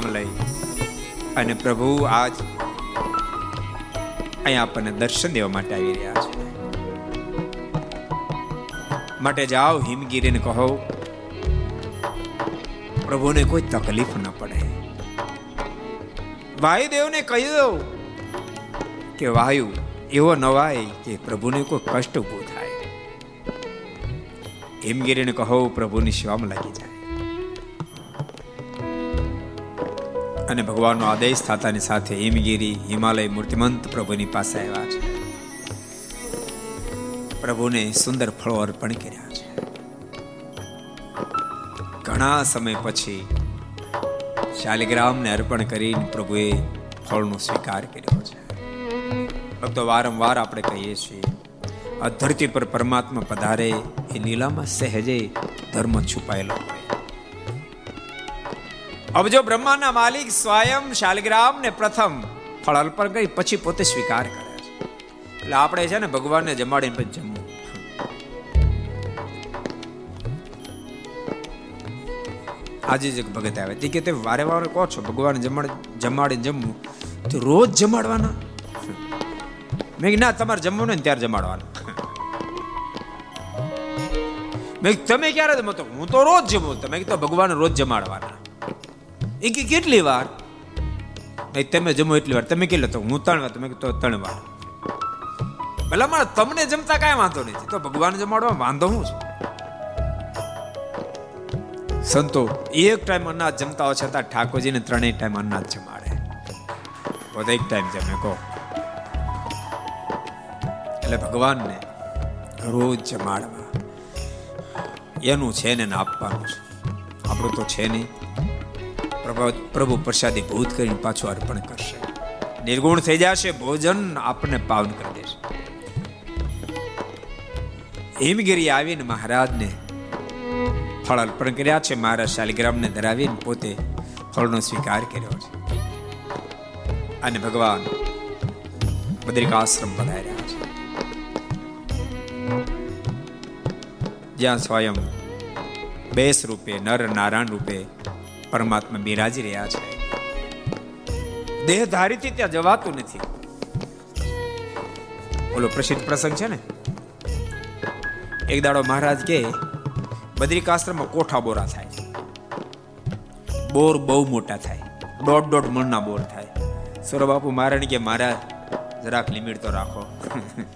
નામ લઈ. અને પ્રભુ આજ અહીંયા આપણને દર્શન દેવા માટે આવી રહ્યા છે. માટે જાઓ, હિમગીરીને કહો, પ્રભુને કોઈ તકલીફ ન પડે. વાયુદેવને કહી દો કે વાયુ એવો નવાય કે પ્રભુને કોઈ કષ્ટ ઊભું થાય. હિમગીરીને કહો, પ્રભુની સેવામાં લાગી જાય. અને ભગવાનનો આદેશ થતાની સાથે હિમગીરી, હિમાલય મૂર્તિમંત પ્રભુની પાસે આવ્યા છે. પ્રભુને સુંદર ફળો અર્પણ કર્યા છે. ઘણા સમય પછી શાલિગ્રામને અર્પણ કરીને પ્રભુએ ફળનો સ્વીકાર કર્યો છે. ભક્તો, વારંવાર આપણે કહીએ છીએ, આ ધરતી પર પરમાત્મા પધારે એ લીલામાં સહેજે ધર્મ છુપાયેલો હોય. હવે જો બ્રહ્માના માલિક સ્વયં શાલિગ્રામ ને પ્રથમ ફળ અર્પણ કરી પછી પોતે સ્વીકાર કરે છે. એટલે આપણે છે ને ભગવાનને જમાડીને પછી જમવું. આજે જ એક ભગત આવે. તે કે, તે વારે વારે કહો છો ભગવાન જમાડ, જમાડીને જમવું. તો રોજ જમાડવાના? મેં ના, તમારે જમવું ને ત્યારે જમાડવાના. મેં તમે ક્યારે જમો? તો, હું તો રોજ જમું. તમે કીધું, ભગવાન રોજ જમાડવાના. એ કે કેટલી વાર? તમે જમો એટલી વાર. તમે કેટલી તો? હું ત્રણ વાર, તમે તો ત્રણ વાર. ભલા મારે તમને જમતા કાંઈ વાંધો નથી. તો ભગવાન જમાડવા વાંધો હું છું? સંતો, એક ટાઈમ અનાજ જમતા હોય છતાં ઠાકોરજીને ત્રણેય ટાઈમ અનાજ જમાડે. પોતે એક ટાઈમ જમે, કહો. એટલે ભગવાનને રોજ જમાડવા. એનું છે ને આપવાનું છે. આપણું તો છે નહીં. પ્રભુ પ્રસાદી ભૂત કરીને પાછું અર્પણ કરશે. નિર્ગુણ થઈ જશે, ભોજન આપને પાવન કરી દેશે. હિમગીરી આવીને મહારાજને ફળ અર્પણ કર્યા છે. મહારાજ શાલિગ્રામને ધરાવીને પોતે ફળનો સ્વીકાર કર્યો છે. અને ભગવાન બદ્રિકાશ્રમ પધાર્યા છે. જ્યાં સ્વયં બેસ રૂપે, નર નારાયણ રૂપે પરમાત્મા બિરાજી રહ્યા છે. દેહધારીથી ત્યાં જવાતું નથી. ઓલો પ્રસિદ્ધ પ્રસંગ છે ને? એક દાડો મહારાજ કે બદ્રિકાશ્રમમાં કોઠા બોરા થાય. બોર બહુ મોટા થાય. દોઢ દોઢ મણના બોર થાય. સુરો બાપુ મારે કે મારા જરાક લિમિટ તો રાખો.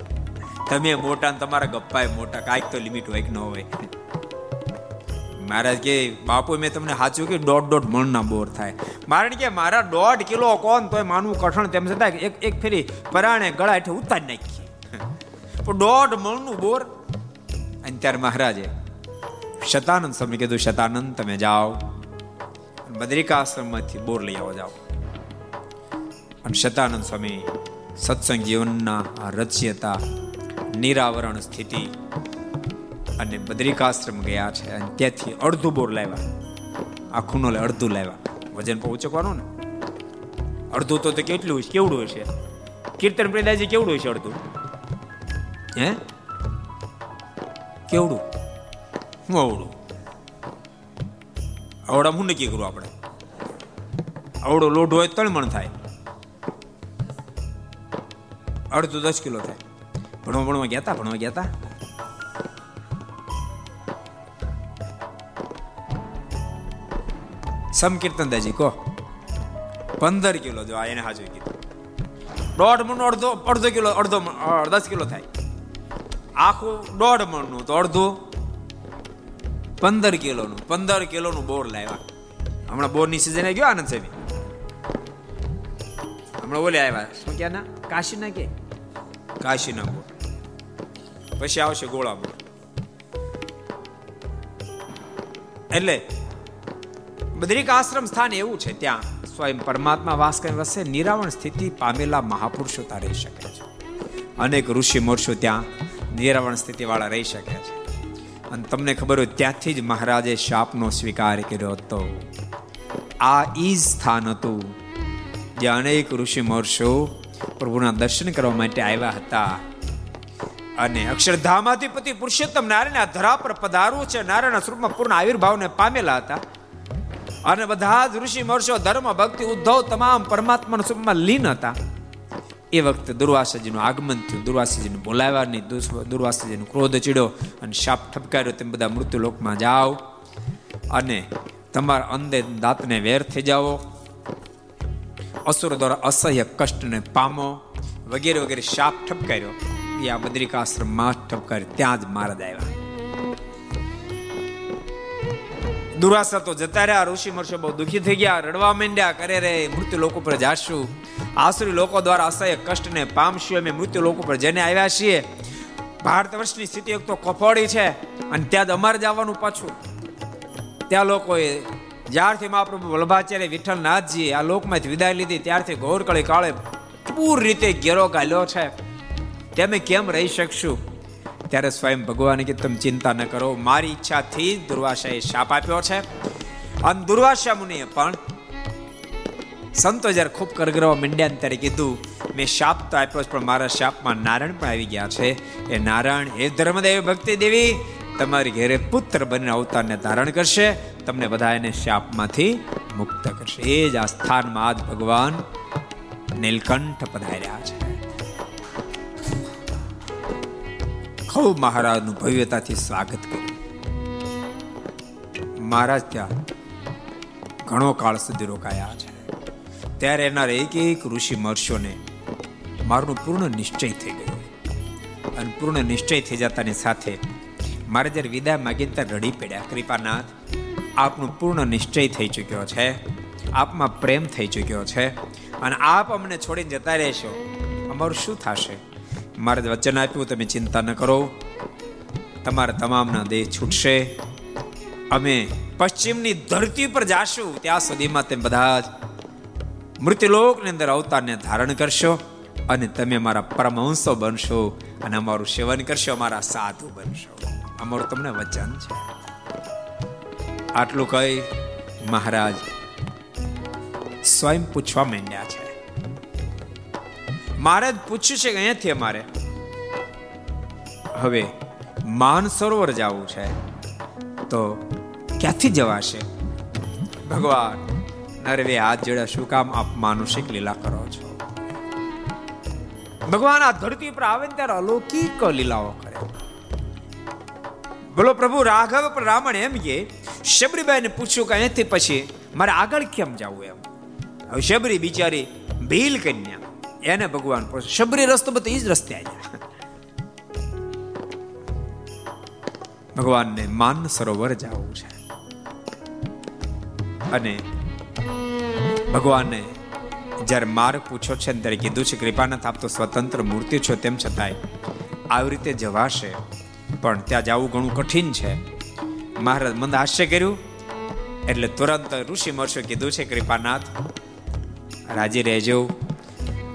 તમે મોટા તમારા ગપ્પા મોટા, કાંઈક તો લિમિટ હોય કે ન હોય. મહારાજ કે, બાપુ, મેં તમને સાચું કે દોઢ દોઢ મણના બોર થાય. મારણ કે, મારા દોઢ કિલો કોણ તોય માનવું કઠણ તેમ છતાં એક એક ફેરી પરાણે ગળા હેઠે ઉતારી નાખી પણ દોઢ મણનું બોર. અને ત્યારે મહારાજે શતાનંદ સ્વામી કીધું, શતાનંદ, તમે જાઓ બદ્રિકાશ્રમમાંથી બોર લઈ આવો, જાઓ. અને શતાનંદ સ્વામી સત્સંગ જીવનના રચ્યતા, નિરાવરણ સ્થિતિ અને બદ્રિકાશ્રમ ગયા છે અને ત્યાંથી અડધું બોર લાવ્યા. આખું નો અડધું લાવ્યા. વજન પહોંચવાનું ને? અડધું તો કેટલું હોય કેવડું હશે? કીર્તન પ્રેદાજી કેવડું હશે અડધું? હે? કેવડું? હું અવડું અવડા હું નક્કી કરું આપણે? અવડો લોઢો હોય ત્રણ મણ થાય. અડધું દસ કિલો થાય. ભણવા ભણવા ગયા હતા ભણવા ગયા હતા સમકીર્તન દાજી કહો પંદર કિલો જો આ એને હાજર કીધું. દોઢ મણ અડધો અડધો કિલો, અડધો દસ કિલો થાય. આખું દોઢ મણનું તો અડધું. પંદર કિલોનું પંદર કિલોનું બોર લાવ્યા. હમણાં બોરની સિઝન ગયો આનંદ સાહેબ હમણાં ઓલે આવ્યા. શું ક્યાં ના? કાશીના કે? કાશીના બોર. પછી આવશે ગોળા બોર. એટલે બદ્રિક આશ્રમ સ્થાન એવું છે. ત્યાં સ્વયં પરમાત્મા વાસ કરી વસે, નિરાવણ સ્થિતિ પામેલા મહાપુરુષો ત્યાં રહી શકે છે. અનેક ઋષિ મોરશો ત્યાં નિરાવણ સ્થિતિ વાળા રહી શકે છે. અને તમને ખબર હોય ત્યાંથી જ મહારાજે શાપનો સ્વીકાર કર્યો હતો. આ ઈ સ્થાન હતું જે અનેક ઋષિ મહર્ષો પ્રભુના દર્શન કરવા માટે આવ્યા હતા. અને અક્ષરધામાધિપતિ પુરુષોત્તમ નારાયણ આ ધરા પર પધારવું છે. નારાયણ સ્વરૂપમાં પૂર્ણ આવિર્ભાવને પામેલા હતા. અને બધા જ ઋષિ મહર્ષો ધર્મ, ભક્તિ, ઉદ્ધવ તમામ પરમાત્માના સ્વરૂપમાં લીન હતા. એ વખતે દુર્વાસાજીનું આગમન થયું. દુર્વાસાજીને નહીં. દુર્વાસાજીનો ક્રોધ ચીડ્યો અને શાપ ઠપકાર્યો. તેમ બધા મૃત્યુ લોકમાં જાઓ અને તમારા અંદે દાંતને વેર થઈ જાઓ. અસુર દ્વારા અસહ્ય કષ્ટને પામો. વગેરે વગેરે શાપ ઠપકાર્યો. એ આ બદ્રિકાશ્રમમાં ઠપકાર્યો. ત્યાં જ મહારાજ આવ્યા. દુરાસા તો જતા રહ્યા. ઋષિ મર્ષો બહુ દુઃખી થઈ ગયા. રડવા માંડ્યા, કરે રે, મૃત્યુ લોકો પર જાશું. આસુરી લોકો દ્વારા અસહ્ય કષ્ટને પામશું. અમે મૃત્યુ લોકો પર જેને આવ્યા છીએ. ભારત વર્ષની સ્થિતિ એક તો કફોડી છે અને ત્યાં જ અમારે જવાનું પાછું. ત્યાં લોકોએ જ્યારથી મહાપ્રભુ વલ્ભાચાર્ય વિઠ્ઠલનાથજી આ લોકમાંથી વિદાય લીધી, ત્યારથી ગૌરકળી કાળે પૂર રીતે ઘેરો ગાલ્યો છે. તેમે કેમ રહી શકશું? ત્યારે સ્વયં ભગવાને કે તમે ચિંતા ન કરો. મારી ઈચ્છાથી દુર્વાસાએ શાપ આપ્યો છે. અને દુર્વાસા મુનિએ પણ સંતો જ્યારે ખૂબ કરગરવા મીંડ્યા ત્યારે કીધું, મેં શાપ તો આપ્યો પણ મારા શાપમાં નારાયણ પણ આવી ગયા છે. એ નારાયણ હે ધર્મદેવ ભક્તિ દેવી, તમારી ઘેરે પુત્ર બનીને અવતારને ધારણ કરશે, તમને બધા એને શાપમાંથી મુક્ત કરશે. એ જ આ સ્થાનમાં આજ ભગવાન નીલકંઠ પધાર્યા છે. ખૂબ મહારાજનું ભવ્યતાથી સ્વાગત કર્યું મહારાજ ત્યાં ઘણો કાળ સુધી રોકાયા છે. ત્યારે એના એક એક ઋષિ મહર્ષોને મારું પૂર્ણ નિશ્ચય થઈ ગયો. અને પૂર્ણ નિશ્ચય થઈ જતાની સાથે મારે જ્યારે વિદાય માગી ત્યારે રડી પડ્યા, કૃપાનાથ, આપનું પૂર્ણ નિશ્ચય થઈ ચૂક્યો છે. આપમાં પ્રેમ થઈ ચૂક્યો છે. અને આપ અમને છોડીને જતા રહેશો. અમારું શું થશે? મારે વચન આપ્યું, તમે ચિંતા ન કરો. તમારા તમામના દેહ છૂટશે. અમે પશ્ચિમની ધરતી પર જાશું, ત્યાં સુધીમાં તમે બધા જ મૃત્યુલોકની અંદર અવતારને ધારણ કરશો અને તમે મારા પરમહંસો બનશો અને અમારું સેવન કરશો, અમારા સાધુ બનશો. અમારું તમને વચન છે. આટલું કહી મહારાજ સ્વયં પૂછવા માંડ્યા છે. મારે જ પૂછ્યું છે કે અહીંયાથી અમારે. હવે, માન સરોવર જવું છે. તો ક્યાંથી જવાશે? ભગવાન નરવે હાથ જોડ્યા શું કામ આપ માનુષિક લીલા કરો છો? ભગવાન, આ ધરતી પર આવે ત્યારે અલૌકિક લીલાઓ કરે. બોલો પ્રભુ, રાઘવ પર રામણ એમ કે, શબરીબાઈને પૂછ્યું કે અહીંથી પછી મારે આગળ કેમ જવું એમ? હવે શબરી બિચારી ભીલ કન્યા એને ભગવાન પૂછે, શબરી રસ્તો બધો એ જ રસ્તે આવ્યા ભગવાનને માન સરોવર જવું છે. અને ભગવાને જ્યારે માર્ગ પૂછ્યો છે ત્યારે કીધું છે, કૃપાનાથ, આપ તો સ્વતંત્ર મૂર્તિ છો. તેમ છતાંય આવી રીતે જવાશે, પણ ત્યાં જવું ઘણું કઠિન છે. મહારાજ મંદ હાસ્ય કર્યું, એટલે તુરંત ઋષિ મહર્ષિ કીધું છે, કૃપાનાથ, રાજી રહેજો.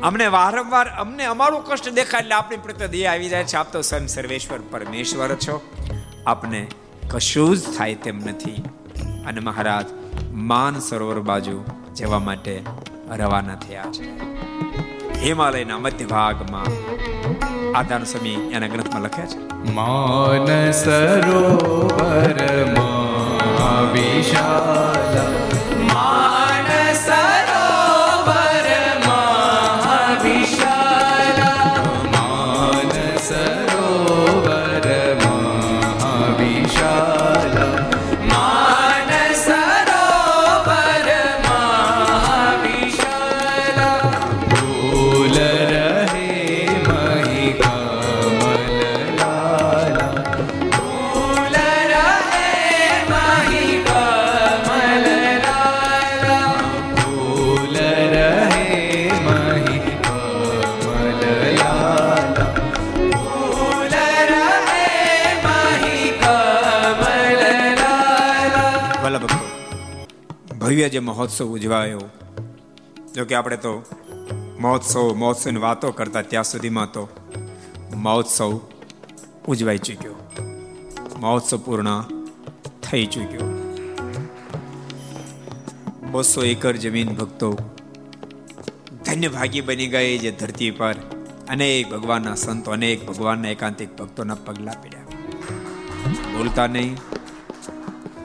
અમને વારંવાર, અમને અમારું કષ્ટ દેખાય એટલે આપણી પ્રત્યે દયા આવી જાય છે. આપ તો સ્વયં સર્વેશ્વર પરમેશ્વર છો. આપને કશું જ થાય તેમ નથી. અને મહારાજ, માન સરોવર બાજુ જવા માટે રવાના થયા છે. હિમાલયના મધ્ય ભાગમાં આધાર સમી એના ગ્રંથમાં લખ્યા છે. માન સરોવર વિશાલા ભવ્ય જે મહોત્સવ ઉજવાયો જોકે આપણે તો મહોત્સવ, મહોત્સવની વાતો કરતા ત્યાં સુધીમાં તો મહોત્સવ ઉજવાઈ ચૂક્યો. મહોત્સવ પૂર્ણ થઈ ચૂક્યો. બસો એકર જમીન ભક્તો ધન્ય ભાગી બની ગઈ જે ધરતી પર અનેક ભગવાનના સંતો, અનેક ભગવાનના એકાંતિક ભક્તોના પગલા પડ્યા. બોલતા નહીં,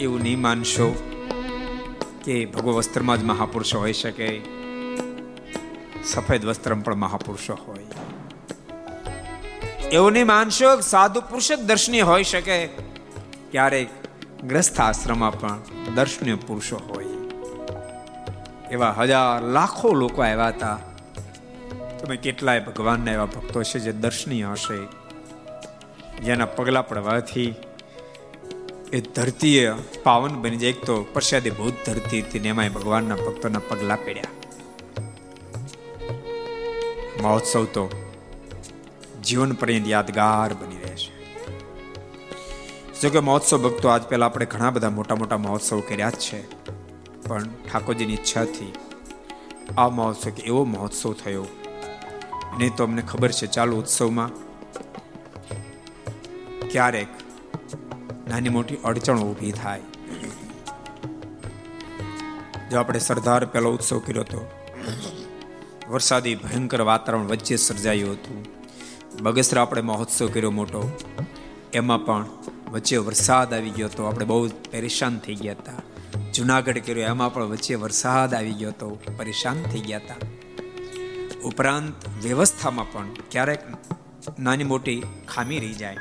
એવું નહીં માનશો. કે ભગવ વસ્ત્રમાં જ મહાપુરુષો હોઈ શકે. સફેદ વસ્ત્ર પણ મહાપુરુષો હોય. એવું નહીં માનશો સાધુ પુરુષ જ દર્શનીય હોઈ શકે. ક્યારેક ગ્રસ્થ આશ્રમમાં પણ દર્શનીય પુરુષો હોય. એવા હજાર લાખો લોકો આવ્યા હતા. તમે કેટલાય ભગવાનના એવા ભક્તો છે જે દર્શનીય હશે. જેના પગલા પડવાથી એ ધરતીએ પાવન બની જાય. એક તો પ્રસાદી ભૂત ધરતી હતી ને એમાં ભગવાનના ભક્તોના પગલા પડ્યા મહોત્સવ તો જીવન પર્યંત યાદગાર બની રહેશે જોકે મહોત્સવ ભક્તો આજ પહેલા આપણે ઘણા બધા મોટા મોટા મહોત્સવ કર્યા જ છે. પણ ઠાકોરજીની ઈચ્છાથી આ મહોત્સવ કે એવો મહોત્સવ થયો. નહીં તો અમને ખબર છે, ચાલુ ઉત્સવમાં ક્યારેક નાની મોટી અડચણો ઊભી થાય. જો આપણે સરદાર પહેલો ઉત્સવ કર્યો હતો વરસાદી ભયંકર વાતાવરણ વચ્ચે સર્જાયું હતું. બગસરા આપણે મહોત્સવ કર્યો મોટો. એમાં પણ વચ્ચે વરસાદ આવી ગયો હતો આપણે બહુ પરેશાન થઈ ગયા હતા. જુનાગઢ કર્યો, એમાં પણ વચ્ચે વરસાદ આવી ગયો હતો પરેશાન થઈ ગયા હતા. ઉપરાંત વ્યવસ્થામાં પણ ક્યારેક નાની મોટી ખામી રહી જાય.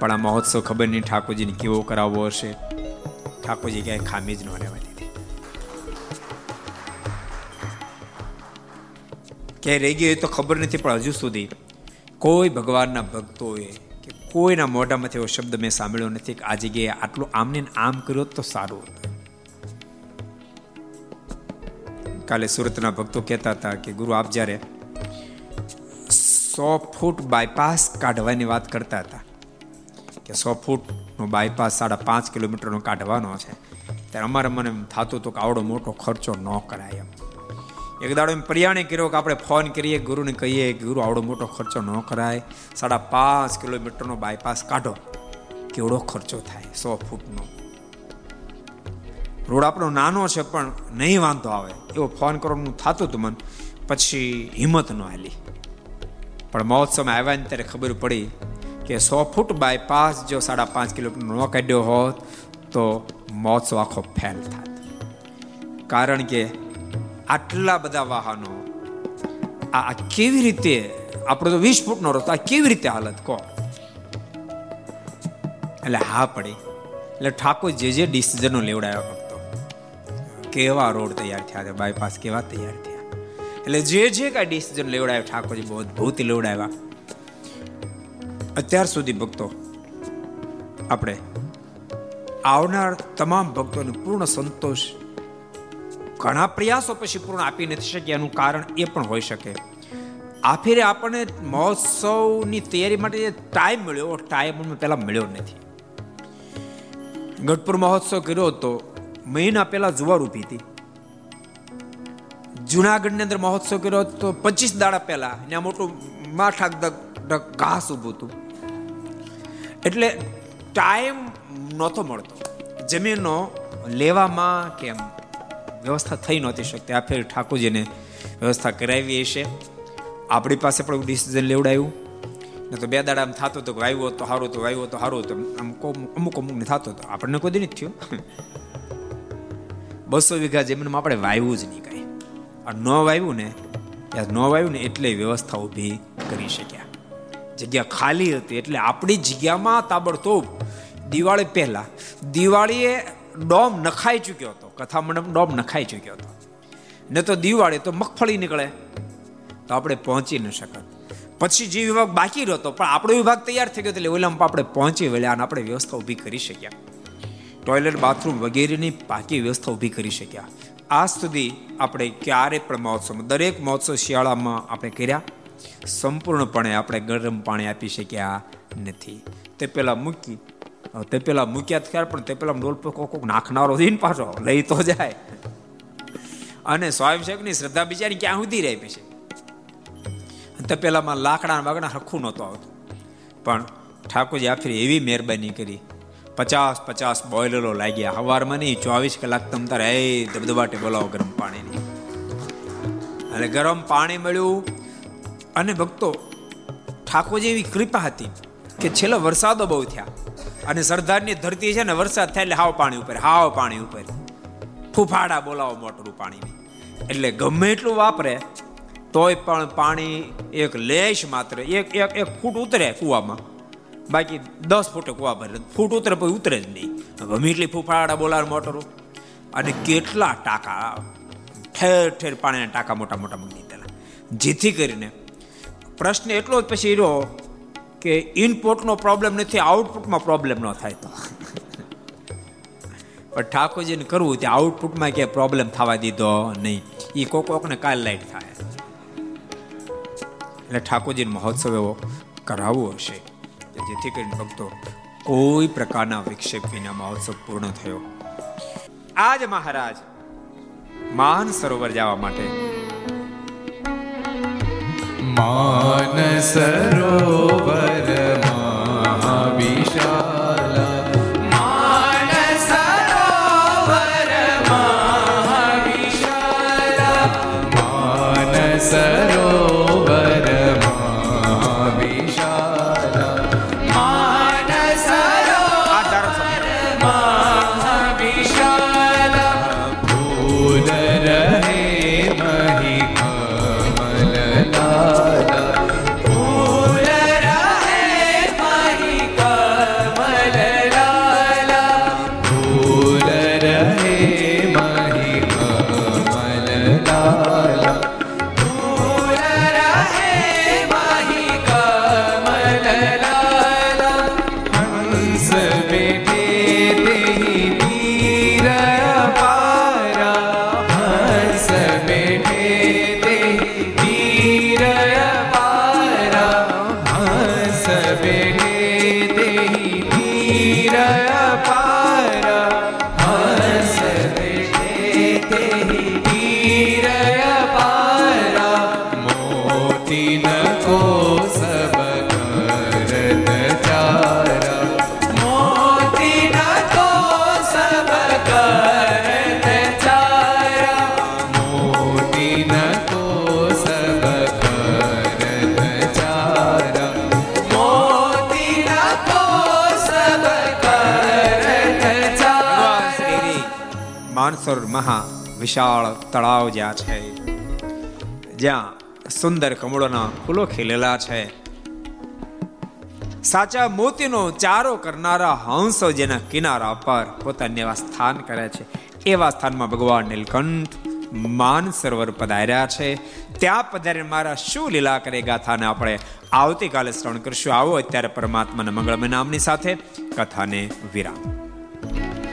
પણ આ મહોત્સવ ખબર નહીં ઠાકોરજીને કેવો કરાવવો હશે. ઠાકોરજી ક્યાંય ખામી જ ન રહેવા દીધી ક્યાંય રહી ગઈ તો ખબર નથી, પણ હજુ સુધી કોઈ ભગવાનના ભક્તોએ કે કોઈના મોઢામાંથી એવો શબ્દ મેં સાંભળ્યો નથી કે આ જગ્યાએ આટલું આમને આમ કર્યો તો સારું હતું. કાલે સુરતના ભક્તો કહેતા હતા કે ગુરુ આપ જ્યારે સો ફૂટ બાયપાસ કાઢવાની વાત કરતા હતા કે સો ફૂટનો બાયપાસ સાડા પાંચ કિલોમીટરનો કાઢવાનો છે. ત્યારે અમારે મને થતું હતું કે આવડો મોટો ખર્ચો ન કરાય એમ. એક દાડો એમ પર્યાણે કર્યો કે આપણે ફોન કરીએ, ગુરુને કહીએ ગુરુ આવડો મોટો ખર્ચો ન કરાય. સાડા પાંચ કિલોમીટરનો બાયપાસ કાઢો. કેવડો ખર્ચો થાય સો ફૂટનો. રોડ આપણો નાનો છે પણ નહીં વાંધો આવે. એવો ફોન કરવાનું થતું હતું મને. પછી હિંમત ન હાલી. પણ મહોત્સવમાં આવ્યા ને ત્યારે ખબર પડી કે સો ફૂટ બાયપાસ જો સાડા પાંચ કિલોમીટર ન કાઢ્યો હોત, તો મહોત્સવ આખો ફેલ થાત. કારણ કે આટલા બધા વાહનો, આ કેવી રીતે, આપણો તો વીસ ફૂટનો રસ્તો, આ કેવી રીતે હાલત કહો? એટલે હા પડી. એટલે ઠાકોર જે જે ડિસિઝનો લેવડાવ્યા ભક્તો કેવા રોડ તૈયાર થયા છે બાયપાસ કેવા તૈયાર થયા. એટલે જે જે કાંઈ ડિસિઝન લેવડાવ્યા ઠાકોરજી બહુ અદભુત લેવડાવ્યા. અત્યાર સુધી ભક્તો, આપણે આવનાર તમામ ભક્તોને પૂર્ણ સંતોષ, ઘણા પ્રયાસો પછી પૂર્ણ આપી નથી શક્યા એનું કારણ એ પણ હોઈ શકે. આ આપણને મહોત્સવની તૈયારી માટે જે ટાઈમ મળ્યો ટાઈમ પહેલાં મળ્યો નથી. ગઢપુર મહોત્સવ કર્યો હતો, મહિના પહેલા જુવાર ઊભી હતી. જુનાગઢની અંદર મહોત્સવ કર્યો હતો, પચીસ દાડા પહેલા ત્યાં મોટું માઠાક ઘાસ ઊભું હતું. એટલે ટાઈમ નહોતો મળતો. જમીનનો લેવામાં કેમ વ્યવસ્થા થઈ નહોતી શકતી. આ ફેર ઠાકોરજીને વ્યવસ્થા કરાવી હશે. આપણી પાસે પણ ડિસિઝન લેવડાયું. ને તો બે દાડા આમ થતો કે વાવ્યો તો સારું તો વાવ્યો તો સારું તો આમ અમુક અમુક ને થતો તો આપણને કોઈ નથી થયું. બસો વીઘા જમીનમાં આપણે વાવ્યું જ નહીં કાંઈ. આ ન વાવ્યું ને ન વાવ્યું ને એટલે વ્યવસ્થા ઊભી કરી શક્યા. જગ્યા ખાલી હતી એટલે આપણી જગ્યામાં તાબડતોબ દિવાળી પહેલા દિવાળીએ ડોમ નખાઈ ચૂક્યો હતો કથા મંડપ ડોમ નખાઈ ચૂક્યો હતો. ને તો દિવાળી, તો મગફળી નીકળે. તો આપણે પહોંચી ન શકત. પછી જે વિભાગ બાકી રહ્યો પણ આપણો વિભાગ તૈયાર થઈ ગયો એટલે ઓલામાં આપણે પહોંચી વળ્યા અને આપણે વ્યવસ્થા ઊભી કરી શક્યા. ટોયલેટ બાથરૂમ વગેરેની પાકી વ્યવસ્થા ઊભી કરી શક્યા. આજ સુધી આપણે ક્યારે પણ મહોત્સવમાં દરેક મહોત્સવ શિયાળામાં આપણે કર્યા. સંપૂર્ણપણે આપણે ગરમ પાણી આપી શક્યા નથી. તે પહેલાં મૂકી, તે પેલા મૂક્યા ખ્યાલ પણ તે પેલા ડોલ પર કોક નાખનારો ને પાછો, લઈ તો જાય. અને સ્વયંસેવકની શ્રદ્ધા બિચારી ક્યાં સુધી રહી પછી તે પેલામાં લાકડા વાગડા હરખું નહોતું આવતું. પણ ઠાકોરજી આખરી એવી મહેરબાની કરી. પચાસ પચાસ બોઇલરો લાગ્યા. હવારમાં નહીં, ચોવીસ કલાક તમ તારે, એ દબદબાટે બોલાવો ગરમ પાણીની. અને ગરમ પાણી મળ્યું. અને ભક્તો, ઠાકોરજી એવી કૃપા હતી કે છેલ્લા વરસાદો બહુ થયા અને સરદારની ધરતી છે ને વરસાદ થાય એટલે હાવ પાણી ઉપર, હાવ પાણી ઉપર. ફૂફાડા બોલાવો મોટરું પાણી એટલે ગમે એટલું વાપરે, તોય પણ પાણી એક લેશ માત્ર, એક એક એક ફૂટ ઉતરે કુવામાં. બાકી દસ ફૂટે કુવા ભરે, ફૂટ ઉતરે પછી ઉતરે જ નહીં. ગમે એટલી ફૂફાડા બોલાવે મોટરું અને કેટલા ટાંકા, ઠેર ઠેર પાણીના ટાંકા મોટા મોટા મૂકી દીધેલા. જેથી કરીને પ્રશ્ન એટલો જ પછી રહ્યો કે ઇનપુટનો પ્રોબ્લેમ નથી આઉટપુટમાં પ્રોબ્લેમ ન થાય. તો પણ ઠાકોરજીને કરવું તે આઉટપુટમાં કે પ્રોબ્લેમ થવા દીધો નહીં. એ કોક કોકને કાલ લાઈટ થાય. એટલે ઠાકોરજીનો મહોત્સવ એવો કરાવવો હશે જેથી કરીને ભક્તો કોઈ પ્રકારના વિક્ષેપ વિના મહોત્સવ પૂર્ણ થયો. આજ મહારાજ, માન સરોવર જવા માટે માન સરોવર. મહા વિશાળ તળાવ જ્યાં છે. જ્યાં સુંદર કમળોના ફૂલો ખીલેલા છે. સાચા મોતીનો ચારો કરનારા હંસો જેના કિનારા પર પોતાને એવા સ્થાન કરે છે. એવા સ્થાનમાં ભગવાન નીલકંઠ માન માનસરોવર પધાર્યા છે. ત્યાં પધારીને મારા શું લીલા કરે ગાથાને આપણે આવતીકાલે શ્રવણ કરશું. આવો અત્યારે પરમાત્માના મંગળમય નામની સાથે કથાને વિરામ.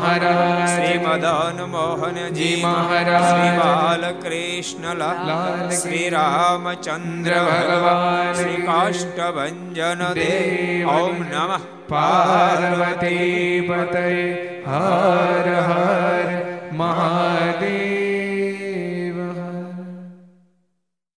મહારાજ. શ્રી મદન મોહનજી મહારાજ. શ્રી બાલકૃષ્ણ લાલ શ્રી રામચંદ્ર ભગવાન શ્રી કાષ્ટભન દેવ ઓમ નમઃ. પાર્વતી પતય. હર હર